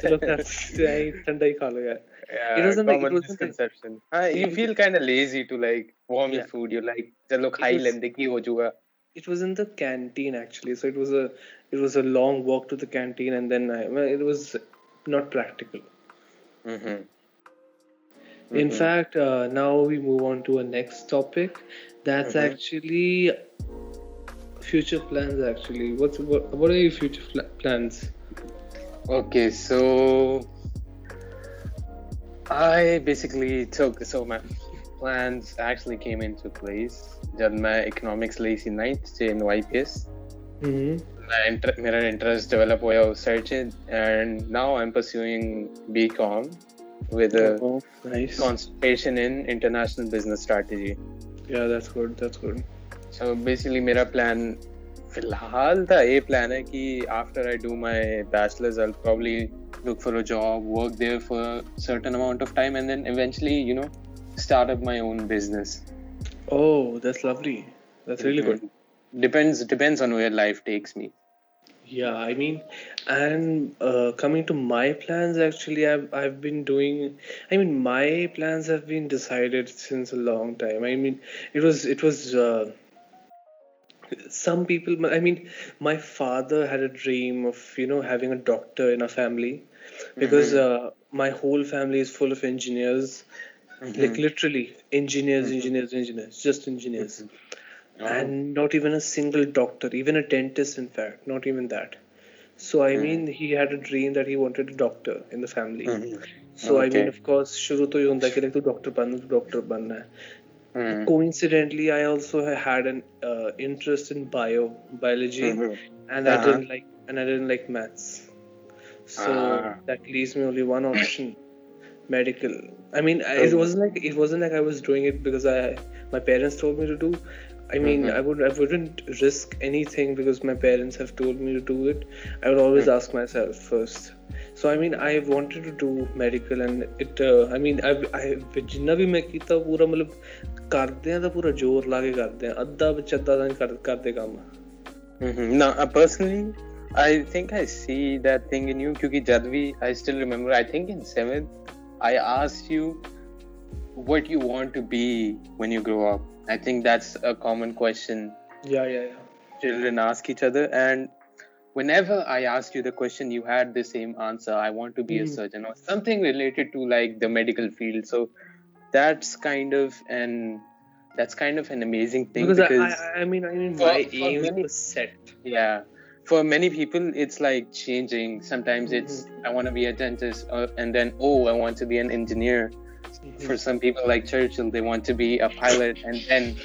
[SPEAKER 1] ਚਲੋ ਫਿਰ ਐਂ ਠੰਡਾ ਹੀ ਖਾ ਲਿਆ
[SPEAKER 2] Yeah,
[SPEAKER 1] It wasn't like- it
[SPEAKER 2] common
[SPEAKER 1] wasn't like-
[SPEAKER 2] misconception. Ah, you feel kind of lazy to like warm your
[SPEAKER 1] Yeah.
[SPEAKER 2] food. You're like, चलो खा ही
[SPEAKER 1] was-
[SPEAKER 2] लेंदे की हो जाऊगा.
[SPEAKER 1] it was in the canteen actually so it was a it was a long walk to the canteen and then I, well, it was not practical
[SPEAKER 2] Mm-hmm. Mm-hmm.
[SPEAKER 1] In fact, uh, now we move on to a next topic. That's
[SPEAKER 2] mm-hmm.
[SPEAKER 1] actually future plans. Actually, what's what, what are your future fl- plans?
[SPEAKER 2] Okay, so I basically took so my plans actually came into place जब मैं economics ली थी ninth से NYPS.
[SPEAKER 1] Mm-hmm.
[SPEAKER 2] My, मेरा interest develop हुआ searching and now I'm pursuing BCom with a
[SPEAKER 1] oh, nice
[SPEAKER 2] concentration in international business strategy.
[SPEAKER 1] yeah that's good that's good
[SPEAKER 2] So basically मेरा plan फिलहाल था ये plan है कि after I do my bachelor's I'll probably look for a job, work there for a certain amount of time and then eventually, you know, start up my own business.
[SPEAKER 1] oh that's lovely that's really good
[SPEAKER 2] Depends depends on where life takes me.
[SPEAKER 1] Yeah, I mean, and uh, coming to my plans, actually, I've I've been doing. I mean, my plans have been decided since a long time. I mean, it was it was. Uh, some people. I mean, my father had a dream of you know having a doctor in a family, because uh, my whole family is full of engineers. Like literally, engineers,
[SPEAKER 2] Mhm.
[SPEAKER 1] engineers, engineers, just engineers
[SPEAKER 2] Oh.
[SPEAKER 1] and not even a single doctor, even a dentist, in fact, not even that. So I
[SPEAKER 2] Mm.
[SPEAKER 1] mean, he had a dream that he wanted a doctor in the family.
[SPEAKER 2] Mhm.
[SPEAKER 1] So I mean,
[SPEAKER 2] Okay.
[SPEAKER 1] of course, शुरू तो ये होता है कि like तू doctor बनना, तू doctor बनना है.
[SPEAKER 2] Mhm.
[SPEAKER 1] Coincidentally, I also ha- had an uh, interest in bio, biology,
[SPEAKER 2] Mhm.
[SPEAKER 1] and I
[SPEAKER 2] Uh-huh.
[SPEAKER 1] didn't like and I didn't like maths. So
[SPEAKER 2] Ah.
[SPEAKER 1] that leaves me only one option, medical. I mean, I, it
[SPEAKER 2] Okay.
[SPEAKER 1] wasn't like it wasn't like I was doing it because I my parents told me to do. I mean,
[SPEAKER 2] mm-hmm.
[SPEAKER 1] I would I wouldn't risk anything because my parents have told me to do it. I would always mm-hmm. ask myself first. So I mean, I wanted to do medical, and it. Uh, I mean, I I जिन्ना भी मैं कीता पूरा मतलब करते हैं तो पूरा जोर ला करते हैं अद्दा बच्चा अद्धा नहीं कर करते काम
[SPEAKER 2] mm-hmm. ना uh, personally, I think I see that thing in you क्योंकि जब भी I still remember I think in seventh I asked you what you want to be when you grow up I think that's a common question
[SPEAKER 1] Yeah, yeah, yeah.
[SPEAKER 2] children ask each other, and whenever I asked you the question, you had the same answer. I want to be a
[SPEAKER 1] Mhm.
[SPEAKER 2] surgeon or something related to like the medical field. So that's kind of an that's kind of an amazing thing
[SPEAKER 1] Because,
[SPEAKER 2] because,
[SPEAKER 1] I, I, mean, I mean,
[SPEAKER 2] For-
[SPEAKER 1] my aim
[SPEAKER 2] many-
[SPEAKER 1] was set.
[SPEAKER 2] yeah for many people it's like changing sometimes it's i want to be a dentist uh, and then oh i want to be an engineer
[SPEAKER 1] Mhm.
[SPEAKER 2] for some people like churchill they want to be a pilot and then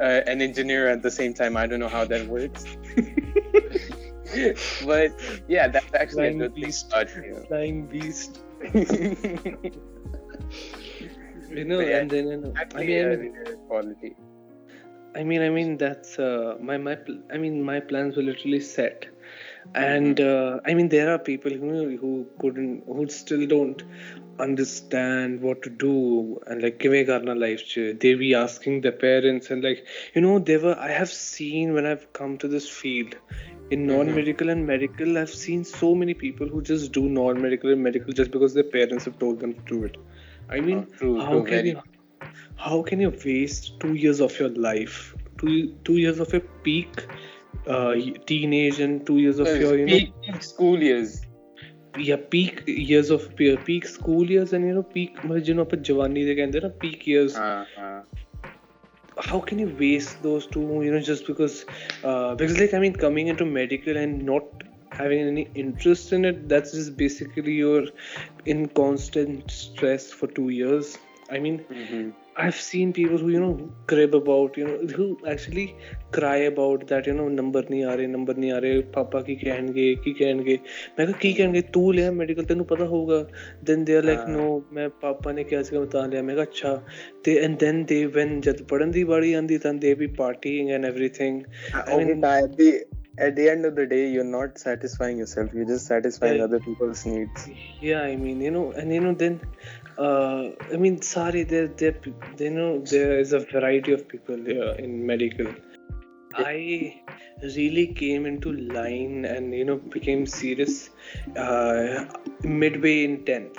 [SPEAKER 2] uh, an engineer at the same time i don't know how that works but yeah that's actually
[SPEAKER 1] Flying
[SPEAKER 2] a good thing
[SPEAKER 1] beast.
[SPEAKER 2] you
[SPEAKER 1] Flying beast. You know,
[SPEAKER 2] yeah,
[SPEAKER 1] and then you know, I mean, I
[SPEAKER 2] a
[SPEAKER 1] mean,
[SPEAKER 2] rare quality
[SPEAKER 1] I mean, I mean, that's uh, my my. pl- I mean, my plans were literally set, and uh, I mean, there are people who who couldn't, who still don't understand what to do and like kive karna life they be asking their parents and like you know they were i have seen when i've come to this field in mm-hmm. non-medical and medical i've seen so many people who just do non-medical and medical just because their parents have told them to do it. I mean
[SPEAKER 2] oh, true,
[SPEAKER 1] how, can you, how can you waste two years of your life two, two years of your peak uh, teenage and two years of so your you know,
[SPEAKER 2] school years
[SPEAKER 1] yeah peak years of peak school years and you know peak ਜਿਹਨੂੰ ਆਪਾਂ ਜਵਾਨੀ ਦੇ there are peak years how can you waste those two you know just because uh, because like i mean coming into medical and not having any interest in it that's just basically you're in constant stress for two years. I mean.
[SPEAKER 2] Mm-hmm.
[SPEAKER 1] I've seen people who you know crib about you know who actually cry about that you know number ਨਹੀਂ ਆ ਰਹੇ number ਨਹੀਂ ਆ ਰਹੇ ਪਾਪਾ ਕੀ ਕਹਿਣਗੇ ਕੀ ਕਹਿਣਗੇ ਮੈਂ ਕਿਹਾ ਕੀ ਕਹਿਣਗੇ ਤੂੰ ਲਿਆ ਮੈਡੀਕਲ ਤੈਨੂੰ ਪਤਾ ਹੋਊਗਾ then they are like no ਮੈਂ ਪਾਪਾ ਨੇ ਕਿਹਾ ਸੀਗਾ ਮੈਂ ਤਾਂ ਲਿਆ ਮੈਂ ਕਿਹਾ ਅੱਛਾ ਤੇ and then they when ਜਦ ਪੜਨ ਦੀ ਵਾਰੀ ਆਂਦੀ ਤਾਂ they be partying and everything I mean-
[SPEAKER 2] at the at the end of the day, you're not satisfying yourself. You're just satisfying
[SPEAKER 1] Yeah.
[SPEAKER 2] other people's needs.
[SPEAKER 1] yeah i mean you know and you know then uh i mean sorry there there you know there is a variety of people here in medical. I really came into line and you know became serious uh midway in 10th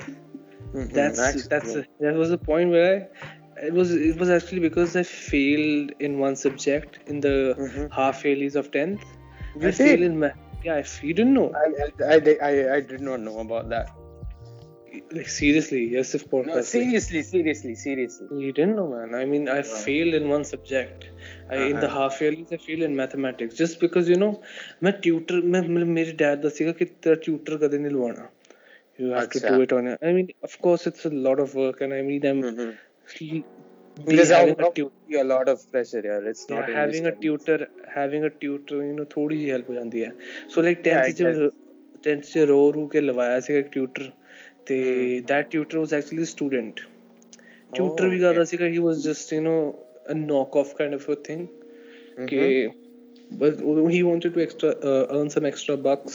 [SPEAKER 2] Mhm,
[SPEAKER 1] that's that's that was the point where i it was it was actually because i failed in one subject in the
[SPEAKER 2] Mhm.
[SPEAKER 1] half yearlies of 10th
[SPEAKER 2] You
[SPEAKER 1] i failed in math yeah if you didn't know.
[SPEAKER 2] I, I, I, I, I did not know about that.
[SPEAKER 1] Like seriously, yes, if
[SPEAKER 2] course.
[SPEAKER 1] No,
[SPEAKER 2] seriously, seriously, seriously.
[SPEAKER 1] You didn't know, man. I mean, I
[SPEAKER 2] wow.
[SPEAKER 1] failed in one subject. I, uh-huh. in the
[SPEAKER 2] uh-huh.
[SPEAKER 1] half yearly, I failed in mathematics just because you know, my tutor my मेरे dad दसेगा कि तेरा tutor कदे You have Achha.
[SPEAKER 2] to
[SPEAKER 1] do it on. I mean, of course, it's a lot of work, and I mean, I'm. Mm-hmm.
[SPEAKER 2] Because
[SPEAKER 1] having a, tutor,
[SPEAKER 2] a lot of pressure, yeah. It's not
[SPEAKER 1] having a tutor, having a tutor, you know, थोड़ी सी help हो जाती So like tenth
[SPEAKER 2] yeah,
[SPEAKER 1] से tenth year, रो रो के लवाया से एक tutor. ਤੇ that tutor was actually a student tutor
[SPEAKER 2] Oh,
[SPEAKER 1] we
[SPEAKER 2] okay.
[SPEAKER 1] ਕਰਦਾ ਸੀਗਾ he was just you know a knock off kind of a thing
[SPEAKER 2] Mhm.
[SPEAKER 1] ਕਿ but he wanted to extra uh, earn some extra bucks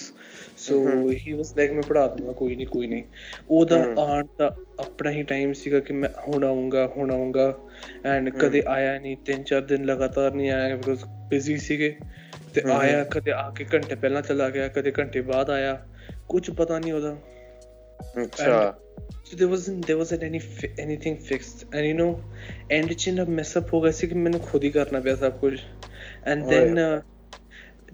[SPEAKER 1] so
[SPEAKER 2] Mhm.
[SPEAKER 1] he was like ਮੈਂ ਪੜਾ ਦੂੰਗਾ ਕੋਈ ਨਹੀਂ ਕੋਈ ਨਹੀਂ ਉਹਦਾ
[SPEAKER 2] Mhm.
[SPEAKER 1] ਆਉਣ ਦਾ ਆਪਣਾ ਹੀ ਟਾਈਮ ਸੀਗਾ ਕਿ ਮੈਂ ਹੁਣ ਆਉਂਗਾ ਹੁਣ ਆਉਂਗਾ ਐਂਡ ਕਦੇ ਆਇਆ ਨਹੀਂ ਤਿੰਨ ਚਾਰ ਦਿਨ ਲਗਾਤਾਰ ਨਹੀਂ ਆਇਆ ਬਿਕੋਜ਼ ਬਿਜ਼ੀ ਸੀਗੇ ਤੇ
[SPEAKER 2] Mhm.
[SPEAKER 1] ਆਇਆ ਕਦੇ ਆ ਕੇ ਘੰਟੇ ਪਹਿਲਾਂ ਚਲਾ ਗਿਆ ਕਦੇ ਘੰਟੇ ਬਾਅਦ ਆਇਆ ਕੁਝ ਪਤਾ ਨਹੀਂ ਉਹਦਾ
[SPEAKER 2] अच्छा
[SPEAKER 1] so there wasn't there wasn't any anything fixed. And you know and it ended up mess up हो गया सी कि मैंने खुद ही करना पिया सब कुछ। And
[SPEAKER 2] oh,
[SPEAKER 1] then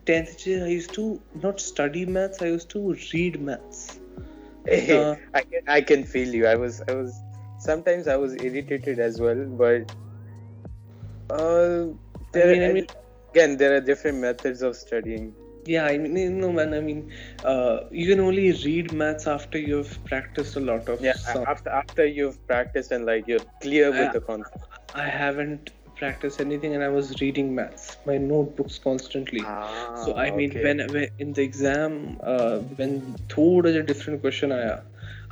[SPEAKER 1] 10th uh, year I used to not study maths I used to read maths. Hey, uh,
[SPEAKER 2] I can I can feel you. I was I was sometimes I was irritated as well but uh, there I
[SPEAKER 1] mean, I mean,
[SPEAKER 2] again there are different methods of studying
[SPEAKER 1] yeah I mean you know man I mean uh, you can only read maths after you've practiced a lot of
[SPEAKER 2] Yeah, after after you've practiced and like you're clear with
[SPEAKER 1] Yeah.
[SPEAKER 2] the concept.
[SPEAKER 1] I haven't practiced anything and I was reading maths my notebooks constantly
[SPEAKER 2] Ah,
[SPEAKER 1] so I mean,
[SPEAKER 2] okay.
[SPEAKER 1] when, when in the exam, uh, when thoda a different question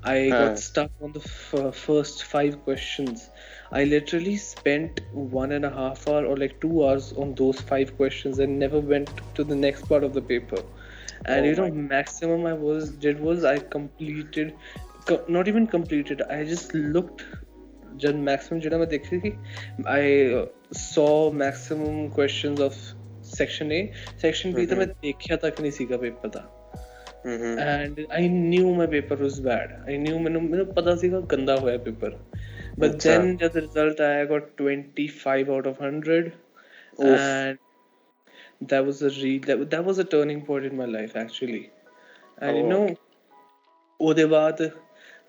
[SPEAKER 1] I
[SPEAKER 2] Huh.
[SPEAKER 1] got stuck on the f- first five questions. I literally spent one and a half hour or like two hours on those five questions and never went to the next part of the paper. And
[SPEAKER 2] oh
[SPEAKER 1] you know, maximum I was did was I completed, co- not even completed. I just looked. Maximum maximum जो I मैं देख रही थी I saw maximum questions of section A I knew,
[SPEAKER 2] तो
[SPEAKER 1] मैं देखा तक नहीं सीखा पेपर था
[SPEAKER 2] and
[SPEAKER 1] I knew my paper was bad I knew मैंने मैंने पता सीखा गंदा हुआ है पेपर ਬਟ
[SPEAKER 2] ਅੱਛਾ।
[SPEAKER 1] ਦੈਨ ਜਦ ਰਿਜ਼ਲਟ ਆਇਆ I got 25 out of 100
[SPEAKER 2] Oof.
[SPEAKER 1] and that was a re that, that was a turning point in my life actually and you
[SPEAKER 2] Oh,
[SPEAKER 1] know
[SPEAKER 2] okay.
[SPEAKER 1] ਉਹਦੇ ਬਾਅਦ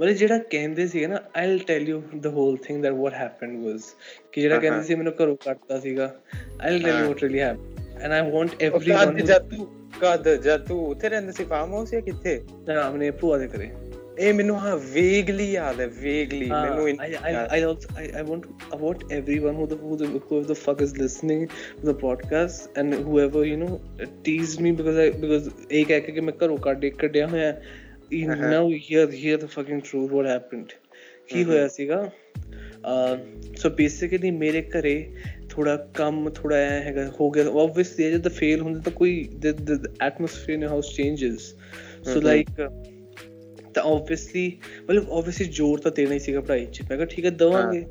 [SPEAKER 1] ਮਤਲਬ ਜਿਹੜਾ ਕਹਿੰਦੇ ਸੀਗੇ ਨਾ I'll tell you the whole thing that what happened was ਕਿ ਜਿਹੜਾ ਕਹਿੰਦੇ
[SPEAKER 2] Uh-huh.
[SPEAKER 1] ਸੀ ਮੈਨੂੰ ਘਰੋਂ ਕੱਢਤਾ ਸੀਗਾ I'll tell you
[SPEAKER 2] ਹਾਂ।
[SPEAKER 1] what really happened and I want
[SPEAKER 2] ਉਹ
[SPEAKER 1] everyone
[SPEAKER 2] ਕਦ ਜਦ ਤੂੰ ਕਦ ਜਦ ਤੂੰ ਉੱਥੇ ਰਹਿੰਦਾ ਸੀ ਫਾਰਮ ਹਾਊਸ ਜਾਂ ਕਿੱਥੇ
[SPEAKER 1] ਨਾ ਆਪਣੇ ਭੂਆ ਦੇ ਘਰੇ
[SPEAKER 2] ਇਹ ਮੈਨੂੰ ਹਾਂ ਵੇਗਲੀ ਯਾਦ ਹੈ ਵੇਗਲੀ
[SPEAKER 1] Uh,
[SPEAKER 2] ਮੈਨੂੰ
[SPEAKER 1] I,
[SPEAKER 2] ਇੰਨਾ
[SPEAKER 1] I,
[SPEAKER 2] ਯਾਦ
[SPEAKER 1] I also I, I want I want everyone who the who the who the fuck is listening to the podcast and whoever you know teased me because I because ਇਹ ਕਹਿ ਕੇ ਕਿ ਮੈਂ ਘਰੋਂ ਕੱਢ ਕੱਢਿਆ ਹੋਇਆ you
[SPEAKER 2] Uh-huh.
[SPEAKER 1] now hear hear the fucking truth what happened Ki
[SPEAKER 2] Mhm.
[SPEAKER 1] ਹੋਇਆ ਸੀਗਾ ਸੋ ਬੇਸਿਕਲੀ ਮੇਰੇ ਘਰੇ ਥੋੜਾ ਕੰਮ ਥੋੜਾ ਐ ਹੈਗਾ ਹੋ ਗਿਆ ਆਬਵੀਅਸਲੀ ਜਦ ਫੇਲ ਹੁੰਦਾ ਤਾਂ ਕੋਈ the atmosphere in the house changes so
[SPEAKER 2] Mhm.
[SPEAKER 1] like ਤਾਂ ਆਬਵੀਅਸਲੀ ਮਤਲਬ ਆਬਵੀਅਸਲੀ ਜ਼ੋਰ ਤਾਂ ਦੇਣਾ ਹੀ ਸੀਗਾ ਪੜ੍ਹਾਈ 'ਚ ਮੈਂ ਕਿਹਾ ਠੀਕ ਹੈ ਦਵਾਂਗੇ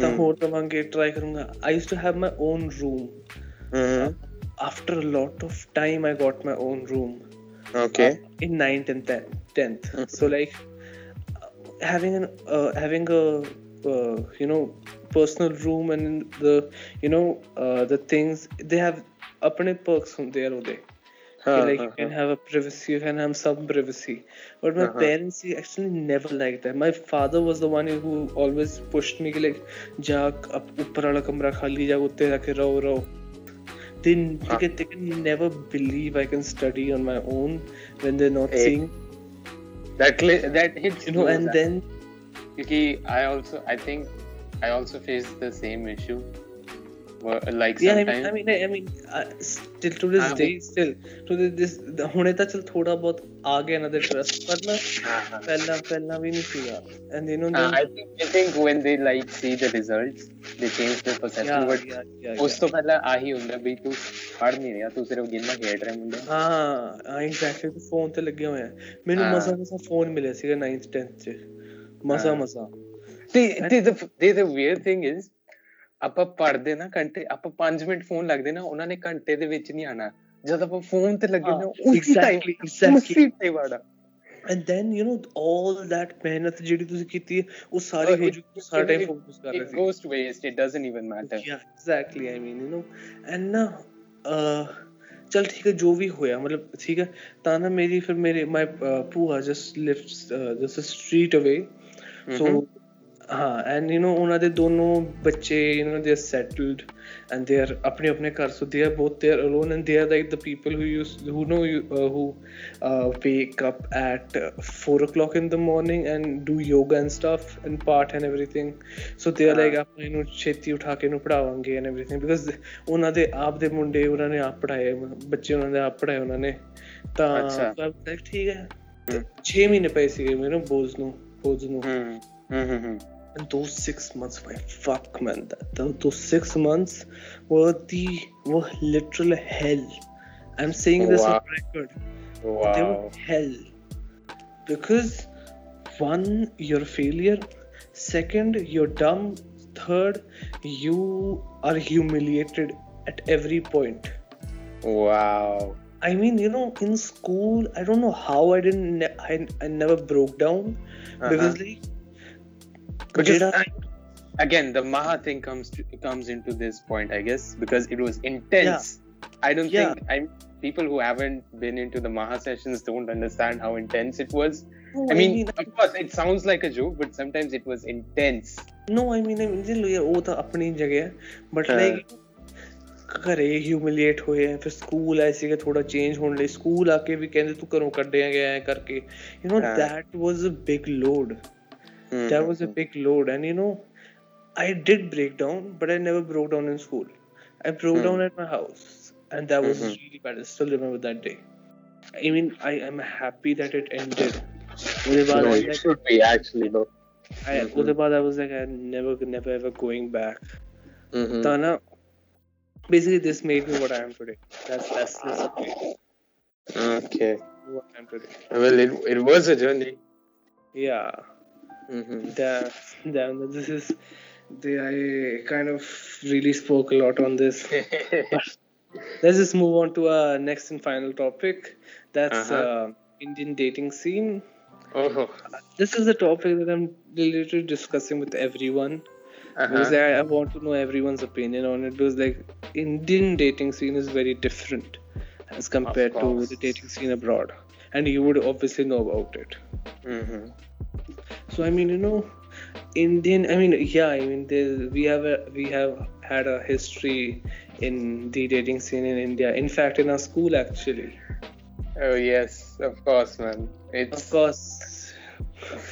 [SPEAKER 1] ਤਾਂ
[SPEAKER 2] ਹਮ।
[SPEAKER 1] ਹੋਰ ਦਵਾਂਗੇ ਟਰਾਈ ਕਰੂੰਗਾ I used to have my own room
[SPEAKER 2] hmm
[SPEAKER 1] after a lot of time i got my own room
[SPEAKER 2] okay
[SPEAKER 1] uh, in 9th and 10th, 10th.
[SPEAKER 2] Mhm.
[SPEAKER 1] so like uh, having an uh, having a uh, you know personal room and the you know uh, the things they have apne perks ਹੁੰਦੇ ਆ ਉਹਦੇ
[SPEAKER 2] ਹਾਂ
[SPEAKER 1] like you can have a privacy you can have some privacy but my
[SPEAKER 2] Uh-huh.
[SPEAKER 1] parents they actually never liked that my father was the one who always pushed me कि, like जा up- ऊपर वाला कमरा खाली जा उत्ते जाके रहो रहो they, they,
[SPEAKER 2] हाँ.
[SPEAKER 1] can, they can never believe I can study on my own when they're not
[SPEAKER 2] Eh,
[SPEAKER 1] seeing
[SPEAKER 2] that cli- that hits
[SPEAKER 1] you know
[SPEAKER 2] close,
[SPEAKER 1] and then
[SPEAKER 2] Because I also, I think, I also faced the same issue. Like
[SPEAKER 1] yeah I mean I mean I, mean uh, still to this
[SPEAKER 2] हाँ,
[SPEAKER 1] day still to this, ਹੁਣੇ ਤਾਂ ਚਲ ਥੋੜਾ ਬਹੁਤ ਆ ਗਿਆ ਇਹਨਾਂ ਦੇ ਟਰਸਟ ਪਰ ਨਾ
[SPEAKER 2] Uh-huh.
[SPEAKER 1] ਪਹਿਲਾਂ ਪਹਿਲਾਂ ਵੀ ਨਹੀਂ ਸੀਗਾ
[SPEAKER 2] Uh, I think I think when they like see the results, they change their perception.
[SPEAKER 1] yeah,
[SPEAKER 2] but
[SPEAKER 1] yeah, yeah,
[SPEAKER 2] ਉਸ ਤੋਂ ਪਹਿਲਾਂ ਆਹੀ ਹੁੰਦਾ ਵੀ ਤੂੰ ਪੜ ਨਹੀਂ ਰਿਹਾ ਤੂੰ ਸਿਰਫ ਗੇਮਾਂ ਖੇਡ ਰਿਹਾ ਮੁੰਡਾ
[SPEAKER 1] ਹਾਂ ਹਾਂ ਐਗਜ਼ੈਕਟਲੀ ਫੋਨ ਤੇ ਲੱਗੇ ਹੋਏ ਆ ਮੈਨੂੰ। ਮਸਾ ਮਸਾ ਫੋਨ ਮਿਲਿਆ ਸੀਗਾ 9th 10th ਚ ਮਸਾ। ਮਸਾ
[SPEAKER 2] ਤੇ ਤੇ the ਤੇ the weird thing is ਆਪਾਂ ਪੜਦੇ ਨਾ ਘੰਟੇ ਆਪਾਂ 5 ਮਿੰਟ ਫੋਨ ਲੱਗਦੇ ਨਾ ਉਹਨਾਂ ਨੇ ਘੰਟੇ ਦੇ ਵਿੱਚ ਨਹੀਂ ਆਣਾ ਜਦ ਆਪਾਂ ਫੋਨ ਤੇ ਲੱਗੇ ਨਾ ਉਸੇ ਟਾਈਮ. ਉਸੇ ਟਾਈਮ ਆਣਾ
[SPEAKER 1] and then you نو all that ਮਿਹਨਤ ਜਿਹੜੀ ਤੁਸੀਂ ਕੀਤੀ ਹੈ ਉਹ ਸਾਰੀ ਹੋ ਜੂਗੀ ਸਾਰਾ ਟਾਈਮ ਫੋਕਸ ਕਰ ਰਹੇ ਸੀ।
[SPEAKER 2] to waste it doesn't even matter
[SPEAKER 1] yeah exactly i mean you know and ਨਾ ਚਲ ਠੀਕ ਹੈ ਜੋ ਵੀ ਹੋਇਆ ਮਤਲਬ ਠੀਕ ਹੈ ਤਾਂ ਨਾ ਮੇਰੀ ਫਿਰ ਮੇਰੇ ਮਾਈ ਭੂਆ just lives just street away so. ਹਾਂ ਐਂਡ ਯੂ نو ਉਹਨਾਂ ਦੇ ਦੋਨੋਂ ਬੱਚੇ you know they are settled and they are ਆਪਣੇ ਆਪਣੇ ਘਰ so they are both they are alone and they are like the people who used who know who wake up at uh, 4 o'clock in the morning and do yoga and stuff and part and everything so they are like
[SPEAKER 2] ਹਾਂ।
[SPEAKER 1] ਆਪਾਂ ਇਹਨੂੰ ਛੇਤੀ ਉਠਾ ਕੇ ਇਹਨੂੰ ਪੜਾਵਾਂਗੇ and everything because ਉਹਨਾਂ ਦੇ ਆਪ ਦੇ ਮੁੰਡੇ ਉਹਨਾਂ ਨੇ ਆਪ ਪੜਾਏ ਬੱਚੇ ਉਹਨਾਂ ਦੇ ਆਪ ਪੜਾਏ ਉਹਨਾਂ ਨੇ ਤਾਂ
[SPEAKER 2] ਅੱਛਾ।
[SPEAKER 1] so I was like, ਠੀਕ ਹੈ
[SPEAKER 2] ਹਮ।
[SPEAKER 1] 6 ਮਹੀਨੇ ਪਏ ਸੀਗੇ ਮੈਨੂੰ ਬੋਜ਼ ਨੂੰ ਬੋਜ਼ ਨੂੰ
[SPEAKER 2] ਹਮ ਹਮ ਹਮ ਹਮ
[SPEAKER 1] And those six months? My fuck man that, those six months were the were literal hell. I'm saying this
[SPEAKER 2] Wow.
[SPEAKER 1] on record. They
[SPEAKER 2] wow.
[SPEAKER 1] were hell. Because one you're a failure. Second you're dumb. Third you are humiliated at every point.
[SPEAKER 2] Wow.
[SPEAKER 1] I mean you know in school i don't know how i didn't ne- I, I never broke down. Uh-huh. Because like
[SPEAKER 2] because
[SPEAKER 1] ਜਿਹੜਾ-
[SPEAKER 2] I- again the maha thing comes to, comes into this point i guess because it was intense i don't
[SPEAKER 1] Yeah.
[SPEAKER 2] think i'm people who haven't been into the maha sessions don't understand how intense it was
[SPEAKER 1] No,
[SPEAKER 2] i mean of course it sounds like a joke but sometimes it was intense
[SPEAKER 1] no i mean i mean ਚਲੋ ਯਾਰ ਉਹ ਤਾਂ ਆਪਣੀ ਜਗ੍ਹਾ ਹੈ but
[SPEAKER 2] ਹਾਂ।
[SPEAKER 1] Like ਘਰੇ ਹਿਊਮਿਲੀਏਟ ਹੋਏ ਆ ਫਿਰ ਸਕੂਲ ਆਏ ਸੀਗੇ ਥੋੜਾ ਚੇਂਜ ਹੋਣ ਲਈ ਸਕੂਲ ਆ ਕੇ ਵੀ ਕਹਿੰਦੇ ਤੂੰ ਘਰੋਂ ਕੱਢਿਆ ਗਿਆ ਹੈ ਕਰਕੇ ਯੂ نو
[SPEAKER 2] ਹਾਂ।
[SPEAKER 1] that was a big Mm-hmm. That was a big load. And you know, I did break down, but I never broke down in school. I broke
[SPEAKER 2] mm-hmm.
[SPEAKER 1] down at my house. And that was
[SPEAKER 2] mm-hmm.
[SPEAKER 1] really bad. I still remember that day. I mean, I am happy that it ended.
[SPEAKER 2] No, it
[SPEAKER 1] like,
[SPEAKER 2] should be actually, no.
[SPEAKER 1] I, mm-hmm. I was like I never never ever going back. Mm-hmm. Tana, basically this made me what I am today. That's that's this.
[SPEAKER 2] Okay.
[SPEAKER 1] What I am today.
[SPEAKER 2] Well, it it was a journey.
[SPEAKER 1] Yeah.
[SPEAKER 2] Mhm.
[SPEAKER 1] damn damn this is the I kind of really spoke a lot on this let's just move on to our next and final topic. That's
[SPEAKER 2] Uh-huh.
[SPEAKER 1] uh, Indian dating scene.
[SPEAKER 2] Oh.
[SPEAKER 1] This is a topic that I'm literally discussing with everyone because
[SPEAKER 2] Uh-huh.
[SPEAKER 1] I, I want to know everyone's opinion on it. Because like Indian dating scene is very different as compared to the dating scene abroad, and you would obviously know about it.
[SPEAKER 2] hmm
[SPEAKER 1] So I mean, you know, Indian. I mean, yeah. I mean, there, we have a we have had a history in the dating scene in India. In fact, in our school actually.
[SPEAKER 2] Oh yes, of course, man.
[SPEAKER 1] Of
[SPEAKER 2] It's
[SPEAKER 1] course.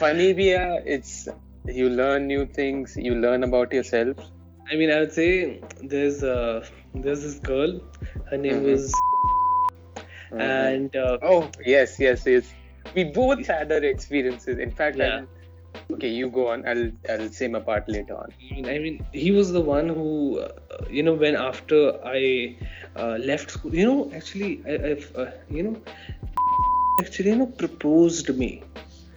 [SPEAKER 2] funny, Bia. It's you learn new things. You learn about yourself.
[SPEAKER 1] I mean, I would say there's uh there's this girl. Her name
[SPEAKER 2] Mhm.
[SPEAKER 1] was and uh,
[SPEAKER 2] Oh yes, yes, yes. We both had our experiences. In fact,
[SPEAKER 1] Yeah.
[SPEAKER 2] I'll- okay, you go on. I'll I'll say my part later on.
[SPEAKER 1] I mean, I mean, he was the one who, uh, you know, when after I uh, left school, you know, actually, I, I've, uh, you know, actually, you know, proposed me.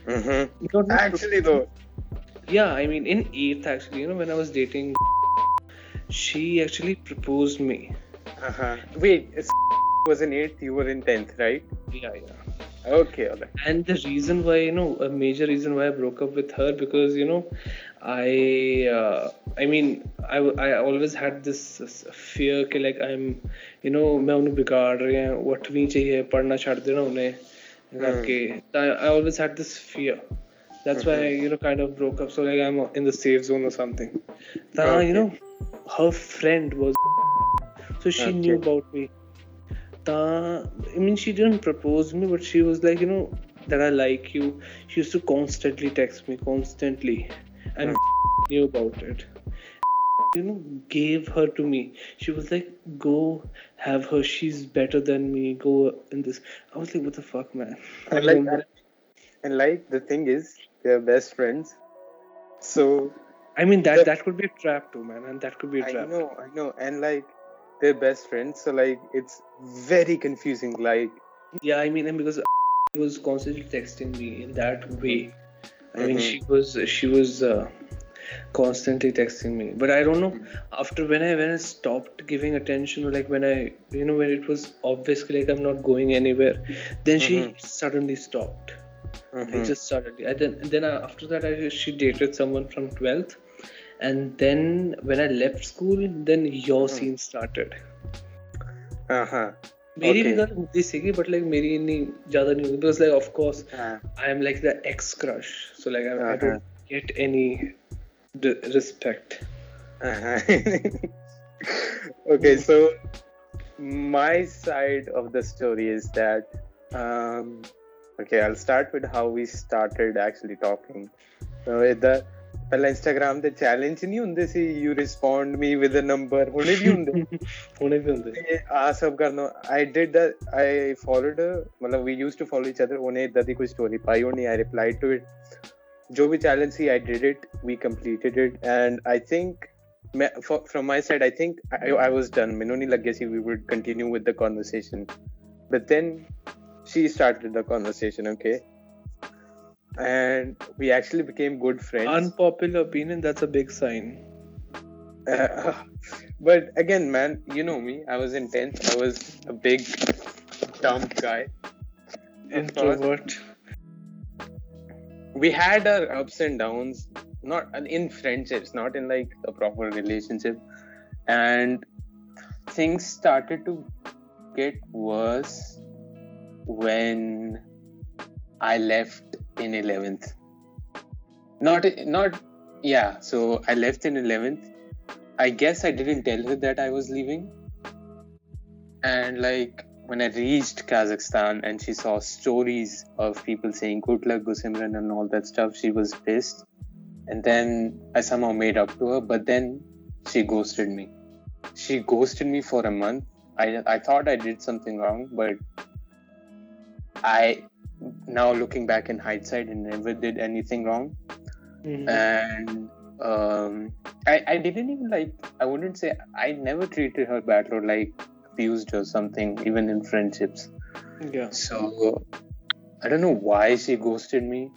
[SPEAKER 2] Mm-hmm.
[SPEAKER 1] Not-
[SPEAKER 2] Actually, though.
[SPEAKER 1] Yeah, I mean, in eighth, actually, you know, when I was dating, she actually proposed me.
[SPEAKER 2] Uh-huh. Wait, it was in eighth. You were in tenth, right?
[SPEAKER 1] Yeah, yeah.
[SPEAKER 2] Okay, alright.
[SPEAKER 1] And the reason why, you know, a major reason why I broke up with her because, you know, I, uh, I mean, I, I always had this uh, fear कि like I'm, you know, मैं उन्हें बिगाड़ रही हूँ, वो अठवीं चाहिए, पढ़ना छोड़ देना उन्हें, करके. I, I always had this fear. That's why I, you know, kind of broke up. So like I'm in the safe zone or something. Then,
[SPEAKER 2] Okay.
[SPEAKER 1] you know, her friend was, so she knew
[SPEAKER 2] Okay.
[SPEAKER 1] about me. Ta, I mean, she didn't propose me, but she was like, you know, that I like you. She used to constantly text me, constantly, and knew about it. You know, gave her to me. She was like, go have her. She's better than me. Go in this. I was like, what the fuck, man?
[SPEAKER 2] And like, and like the thing is, they're best friends. So
[SPEAKER 1] I mean, that that could be a trap too, man, and that could be a trap.
[SPEAKER 2] I know, I know, and like they're best friends. So like it's very confusing. Like
[SPEAKER 1] Yeah, I mean, and because she was constantly texting me in that way. I mean,
[SPEAKER 2] Mhm.
[SPEAKER 1] she was she was uh, constantly texting me, but I don't know. After when I when I stopped giving attention, like when I you know when it was obviously like I'm not going anywhere, then she
[SPEAKER 2] Mhm.
[SPEAKER 1] suddenly stopped. Like
[SPEAKER 2] Mhm.
[SPEAKER 1] just suddenly. And then and then I, after that, I she dated someone from twelfth, and then when I left school, then your
[SPEAKER 2] Mhm.
[SPEAKER 1] scene started.
[SPEAKER 2] uh-huh.
[SPEAKER 1] मेरी भी
[SPEAKER 2] Okay.
[SPEAKER 1] Girl होती सीगी but like मेरी इतनी ज्यादा नहीं होती because like of course
[SPEAKER 2] Uh,
[SPEAKER 1] I am like the ex crush, so like I, I
[SPEAKER 2] Uh-huh.
[SPEAKER 1] don't get any d- respect.
[SPEAKER 2] uh-huh. okay, so my side of the story is that um, okay, I'll start with how we started actually talking. So with the ਪਹਿਲਾਂ Instagram ਤੇ challenge ਨਹੀਂ ਹੁੰਦੇ ਸੀ you respond me with a number ਹੁਣੇ ਵੀ ਹੁੰਦੇ
[SPEAKER 1] ਹੁਣੇ ਵੀ ਹੁੰਦੇ
[SPEAKER 2] ਤੇ ਆ ਸਭ ਕਰਨਾ I did the I followed ਮਤਲਬ we used to follow each other ਉਹਨੇ ਇਦਾਂ ਦੀ ਕੋਈ ਸਟੋਰੀ ਪਾਈ ਹੋਣੀ ਆਈ ਰਿਪਲਾਈਡ ਟੂ ਇਟ ਜੋ ਵੀ challenge C I did it we completed it and I think from my side i think i, I was done ਮੈਨੂੰ ਨਹੀਂ ਲੱਗਿਆ ਸੀ we would continue with the conversation but then she started the conversation okay and we actually became good friends
[SPEAKER 1] Unpopular opinion, that's a big sign.
[SPEAKER 2] Uh, but again, man, you know me. I was intense. I was a big dumb guy.
[SPEAKER 1] Introvert.
[SPEAKER 2] We had our ups and downs, not in friendships, not in like a proper relationship, and things started to get worse when I left in 11th. Not not yeah. So I left in 11th. I guess I didn't tell her that I was leaving. And like when I reached Kazakhstan and she saw stories of people saying good luck Gursimran and all that stuff, she was pissed. And then I somehow made up to her, but then she ghosted me. She ghosted me for a month. I I thought I did something wrong, but I now looking back in hindsight and never did anything wrong.
[SPEAKER 1] Mm-hmm.
[SPEAKER 2] and um, I, I didn't even like i wouldn't say i never treated her bad or like abused or something even in friendships.
[SPEAKER 1] Yeah.
[SPEAKER 2] So i don't know why she ghosted me.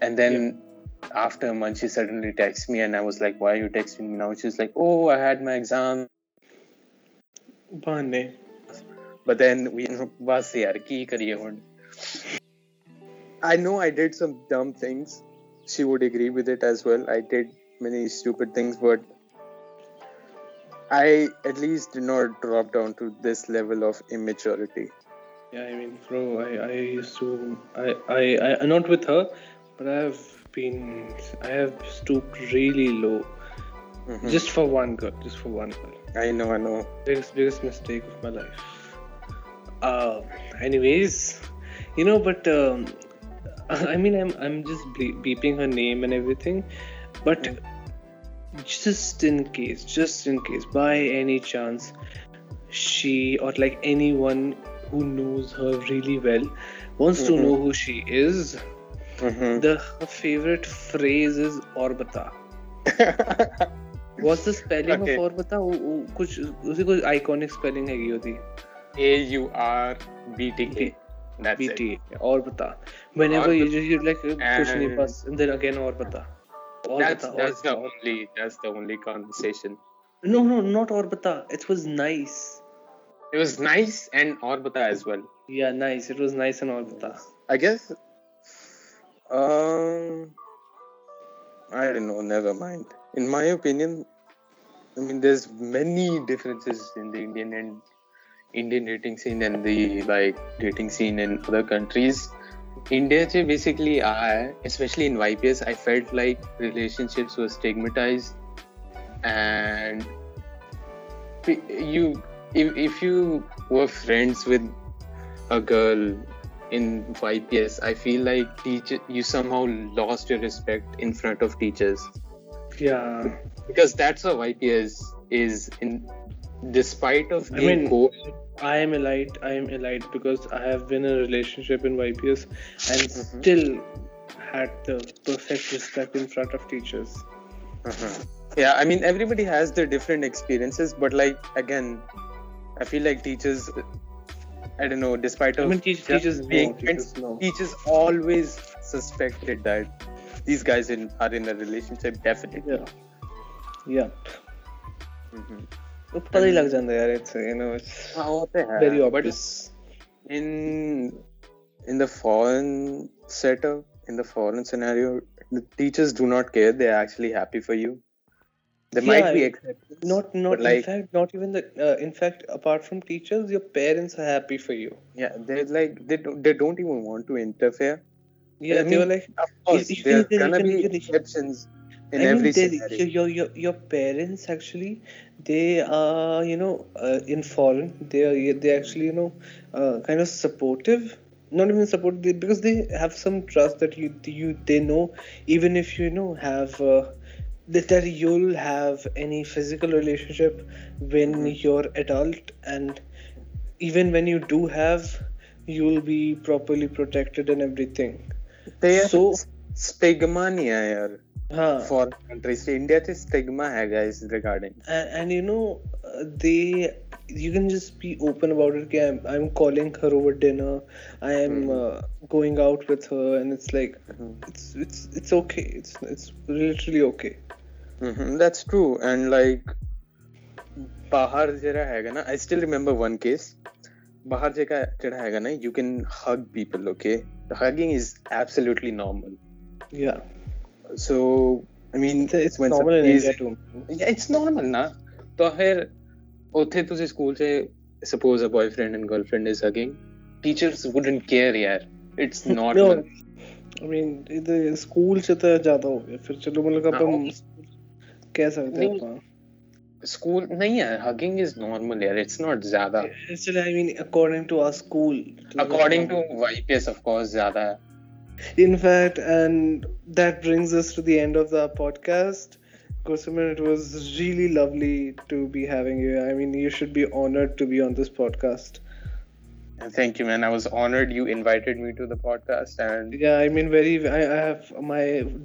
[SPEAKER 2] And then yeah. after a month she suddenly texts me and i was like why are you texting me now? She's like oh i had my exam. But then we was the ki kariye hun I know I did some dumb things. She would agree with it as well. I did many stupid things, but I at least did not drop down to this level of immaturity.
[SPEAKER 1] Yeah, I mean, bro, I, I used to, I, I, I, not with her, but I have been, I have stooped really low,
[SPEAKER 2] Mhm.
[SPEAKER 1] just for one girl, just for one girl.
[SPEAKER 2] I know, I know.
[SPEAKER 1] Biggest, biggest mistake of my life. Uh, anyways, you know, but um, I mean, I'm, I'm just ble- beeping her name and everything, but just in case, just in case, by any chance, she or like anyone who knows her really well wants to
[SPEAKER 2] Mhm.
[SPEAKER 1] know who she is,
[SPEAKER 2] Mhm.
[SPEAKER 1] the her favorite phrase is और बता. What's the spelling
[SPEAKER 2] Okay.
[SPEAKER 1] of और बता? वो- वो कुछ उसी कोई iconic spelling हैगी होती.
[SPEAKER 2] A U R B T K. That's
[SPEAKER 1] BT
[SPEAKER 2] it.
[SPEAKER 1] और बता. Whenever
[SPEAKER 2] और
[SPEAKER 1] you just you like कुछ नहीं
[SPEAKER 2] And-
[SPEAKER 1] बस and then again और बता. और
[SPEAKER 2] That's
[SPEAKER 1] बता.
[SPEAKER 2] that's the
[SPEAKER 1] और बता.
[SPEAKER 2] only that's the only conversation.
[SPEAKER 1] No no not और बता. It was nice.
[SPEAKER 2] It was nice and और बता as well.
[SPEAKER 1] Yeah nice. It was nice and और बता.
[SPEAKER 2] I guess. Um, I don't know. Never mind. In my opinion, I mean, there's many differences in the Indian and Indian dating scene and the like dating scene in other countries. India basically I especially in YPS I felt like relationships were stigmatized and you if, if you were friends with a girl in YPS I feel like teacher you somehow lost your respect in front of teachers.
[SPEAKER 1] Yeah.
[SPEAKER 2] Because that's what YPS is in despite of
[SPEAKER 1] I mean- I am elite. I am elite because I have been in a relationship in YPS and
[SPEAKER 2] Mhm.
[SPEAKER 1] still had the perfect respect in front of teachers.
[SPEAKER 2] Uh-huh. Yeah, I mean everybody has their different experiences, but like again, I feel like teachers, I don't know, despite
[SPEAKER 1] I
[SPEAKER 2] of
[SPEAKER 1] mean, teach, teachers
[SPEAKER 2] being
[SPEAKER 1] Teachers
[SPEAKER 2] friends,
[SPEAKER 1] know.
[SPEAKER 2] teachers always suspected that these guys in, are in a relationship. Definitely.
[SPEAKER 1] Yeah. Yeah.
[SPEAKER 2] Mhm.
[SPEAKER 1] ਉੱਪਰ ਹੀ ਲੱਗ ਜਾਂਦਾ ਯਾਰ it's you نو in ਹਾਂ
[SPEAKER 2] ਉਹ ਤੇ ਹੈ
[SPEAKER 1] very
[SPEAKER 2] but
[SPEAKER 1] it's
[SPEAKER 2] in in the foreign setup in the foreign scenario the teachers do not care. They're actually happy for you. They might be exceptions
[SPEAKER 1] not not
[SPEAKER 2] like,
[SPEAKER 1] not even the uh, in fact apart from teachers your parents are happy for you.
[SPEAKER 2] Yeah they're like they don't they don't even want to interfere.
[SPEAKER 1] Yeah they were like
[SPEAKER 2] of course be exceptions in
[SPEAKER 1] I
[SPEAKER 2] every mean,
[SPEAKER 1] your, your your parents actually they are you know uh, in foreign. They are they actually you know uh, kind of supportive. Not even support they, because they have some trust that you you they know. Even if you, know have uh, that you'll have any physical relationship when you're adult. And even when you do have you'll be properly protected and everything.
[SPEAKER 2] They
[SPEAKER 1] so
[SPEAKER 2] sp- stigmania yeah.
[SPEAKER 1] For
[SPEAKER 2] foreign countries. India this stigma hai guys regarding.
[SPEAKER 1] And, you know they you can just be open about it. I'm, calling her over dinner. I am
[SPEAKER 2] hmm.
[SPEAKER 1] uh, going out with her, and it's like
[SPEAKER 2] hmm.
[SPEAKER 1] it's it's it's okay. It's it's literally okay.
[SPEAKER 2] Mm-hmm. That's true. And like bahar जरा हैगा ना I still remember one case बाहर जगह जरा हैगा ना you can hug people okay hugging is absolutely normal
[SPEAKER 1] या
[SPEAKER 2] So I mean,
[SPEAKER 1] it's
[SPEAKER 2] when
[SPEAKER 1] normal in India too.
[SPEAKER 2] Yeah, it's normal, na. तो फिर उथे तुझे school से suppose a boyfriend and girlfriend is hugging, teachers wouldn't care, yaar. It's not. no.
[SPEAKER 1] I mean, the school से तो ज़्यादा हो गया फिर चलो मतलब अपन कह सकते हैं अपन
[SPEAKER 2] स्कूल नहीं यार हगिंग इज़ नॉर्मल यार इट्स नॉट ज़्यादा
[SPEAKER 1] actually I mean according to our school
[SPEAKER 2] according to YPS of course ज़्यादा है
[SPEAKER 1] In fact, and that brings us to the end of the podcast. Kusuman, it was really lovely to be having you. I mean, you should be honored to be on this podcast.
[SPEAKER 2] Thank you, man. I was honored you invited me to the podcast, and
[SPEAKER 1] Yeah, I mean, very. I, I have my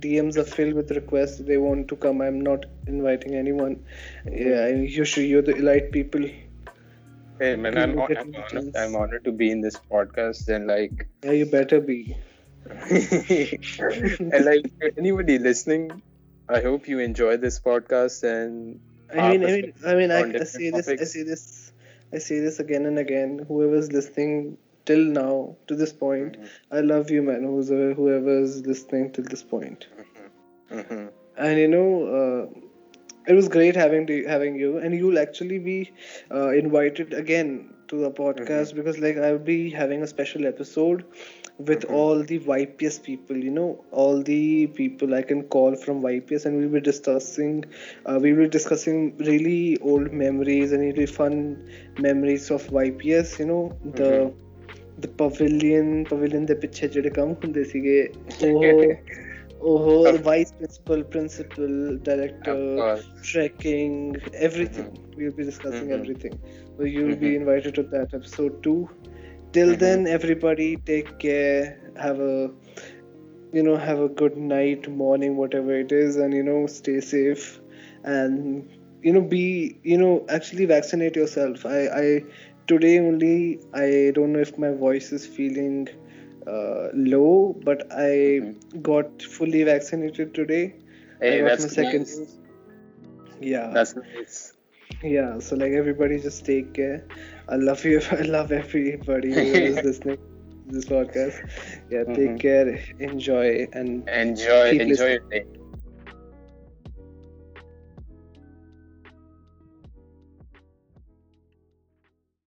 [SPEAKER 1] DMs are filled with requests. They want to come. I'm not inviting anyone. Yeah, you should. You're the elite people.
[SPEAKER 2] hey, man, I'm, I'm, honored. I'm honored to be in this podcast, and like,
[SPEAKER 1] Yeah, you better be.
[SPEAKER 2] And like anybody listening, I hope you enjoy this podcast, and
[SPEAKER 1] I mean, I mean, I mean, I, I
[SPEAKER 2] different
[SPEAKER 1] say this, I see this, I see this again and again. Whoever's listening till now to this point, I love you, man. Who's whoever's listening till this point.
[SPEAKER 2] Mm-hmm.
[SPEAKER 1] And you know, uh, it was great having to, having you, and you'll actually be uh, invited again to the podcast
[SPEAKER 2] Mm-hmm.
[SPEAKER 1] because like I'll be having a special episode with all the YPS people, you know, all the people I can call from YPS, and we'll be discussing, uh, we will be discussing really old memories and really fun memories of YPS, you know, the the pavilion, pavilion the picture jede kam hunde sige, oh, oh,
[SPEAKER 2] the
[SPEAKER 1] vice principal, principal, director, trekking, everything. We'll be discussing everything. So you'll be invited to that episode too to that episode too. Till
[SPEAKER 2] Mhm.
[SPEAKER 1] then, everybody take care. Have a you know have a good night, morning, whatever it is, and you know stay safe and you know be you know actually vaccinate yourself. I I today only I don't know if my voice is feeling uh, low, but I
[SPEAKER 2] Mhm.
[SPEAKER 1] got fully vaccinated today.
[SPEAKER 2] Hey,
[SPEAKER 1] I got
[SPEAKER 2] that's
[SPEAKER 1] my second
[SPEAKER 2] nice.
[SPEAKER 1] Yeah.
[SPEAKER 2] That's nice.
[SPEAKER 1] Yeah, so like everybody just take care. I love you. I love everybody who is listening to this podcast. Yeah, take
[SPEAKER 2] Mhm.
[SPEAKER 1] care, enjoy, and
[SPEAKER 2] Enjoy, enjoy
[SPEAKER 1] listening.
[SPEAKER 2] your day.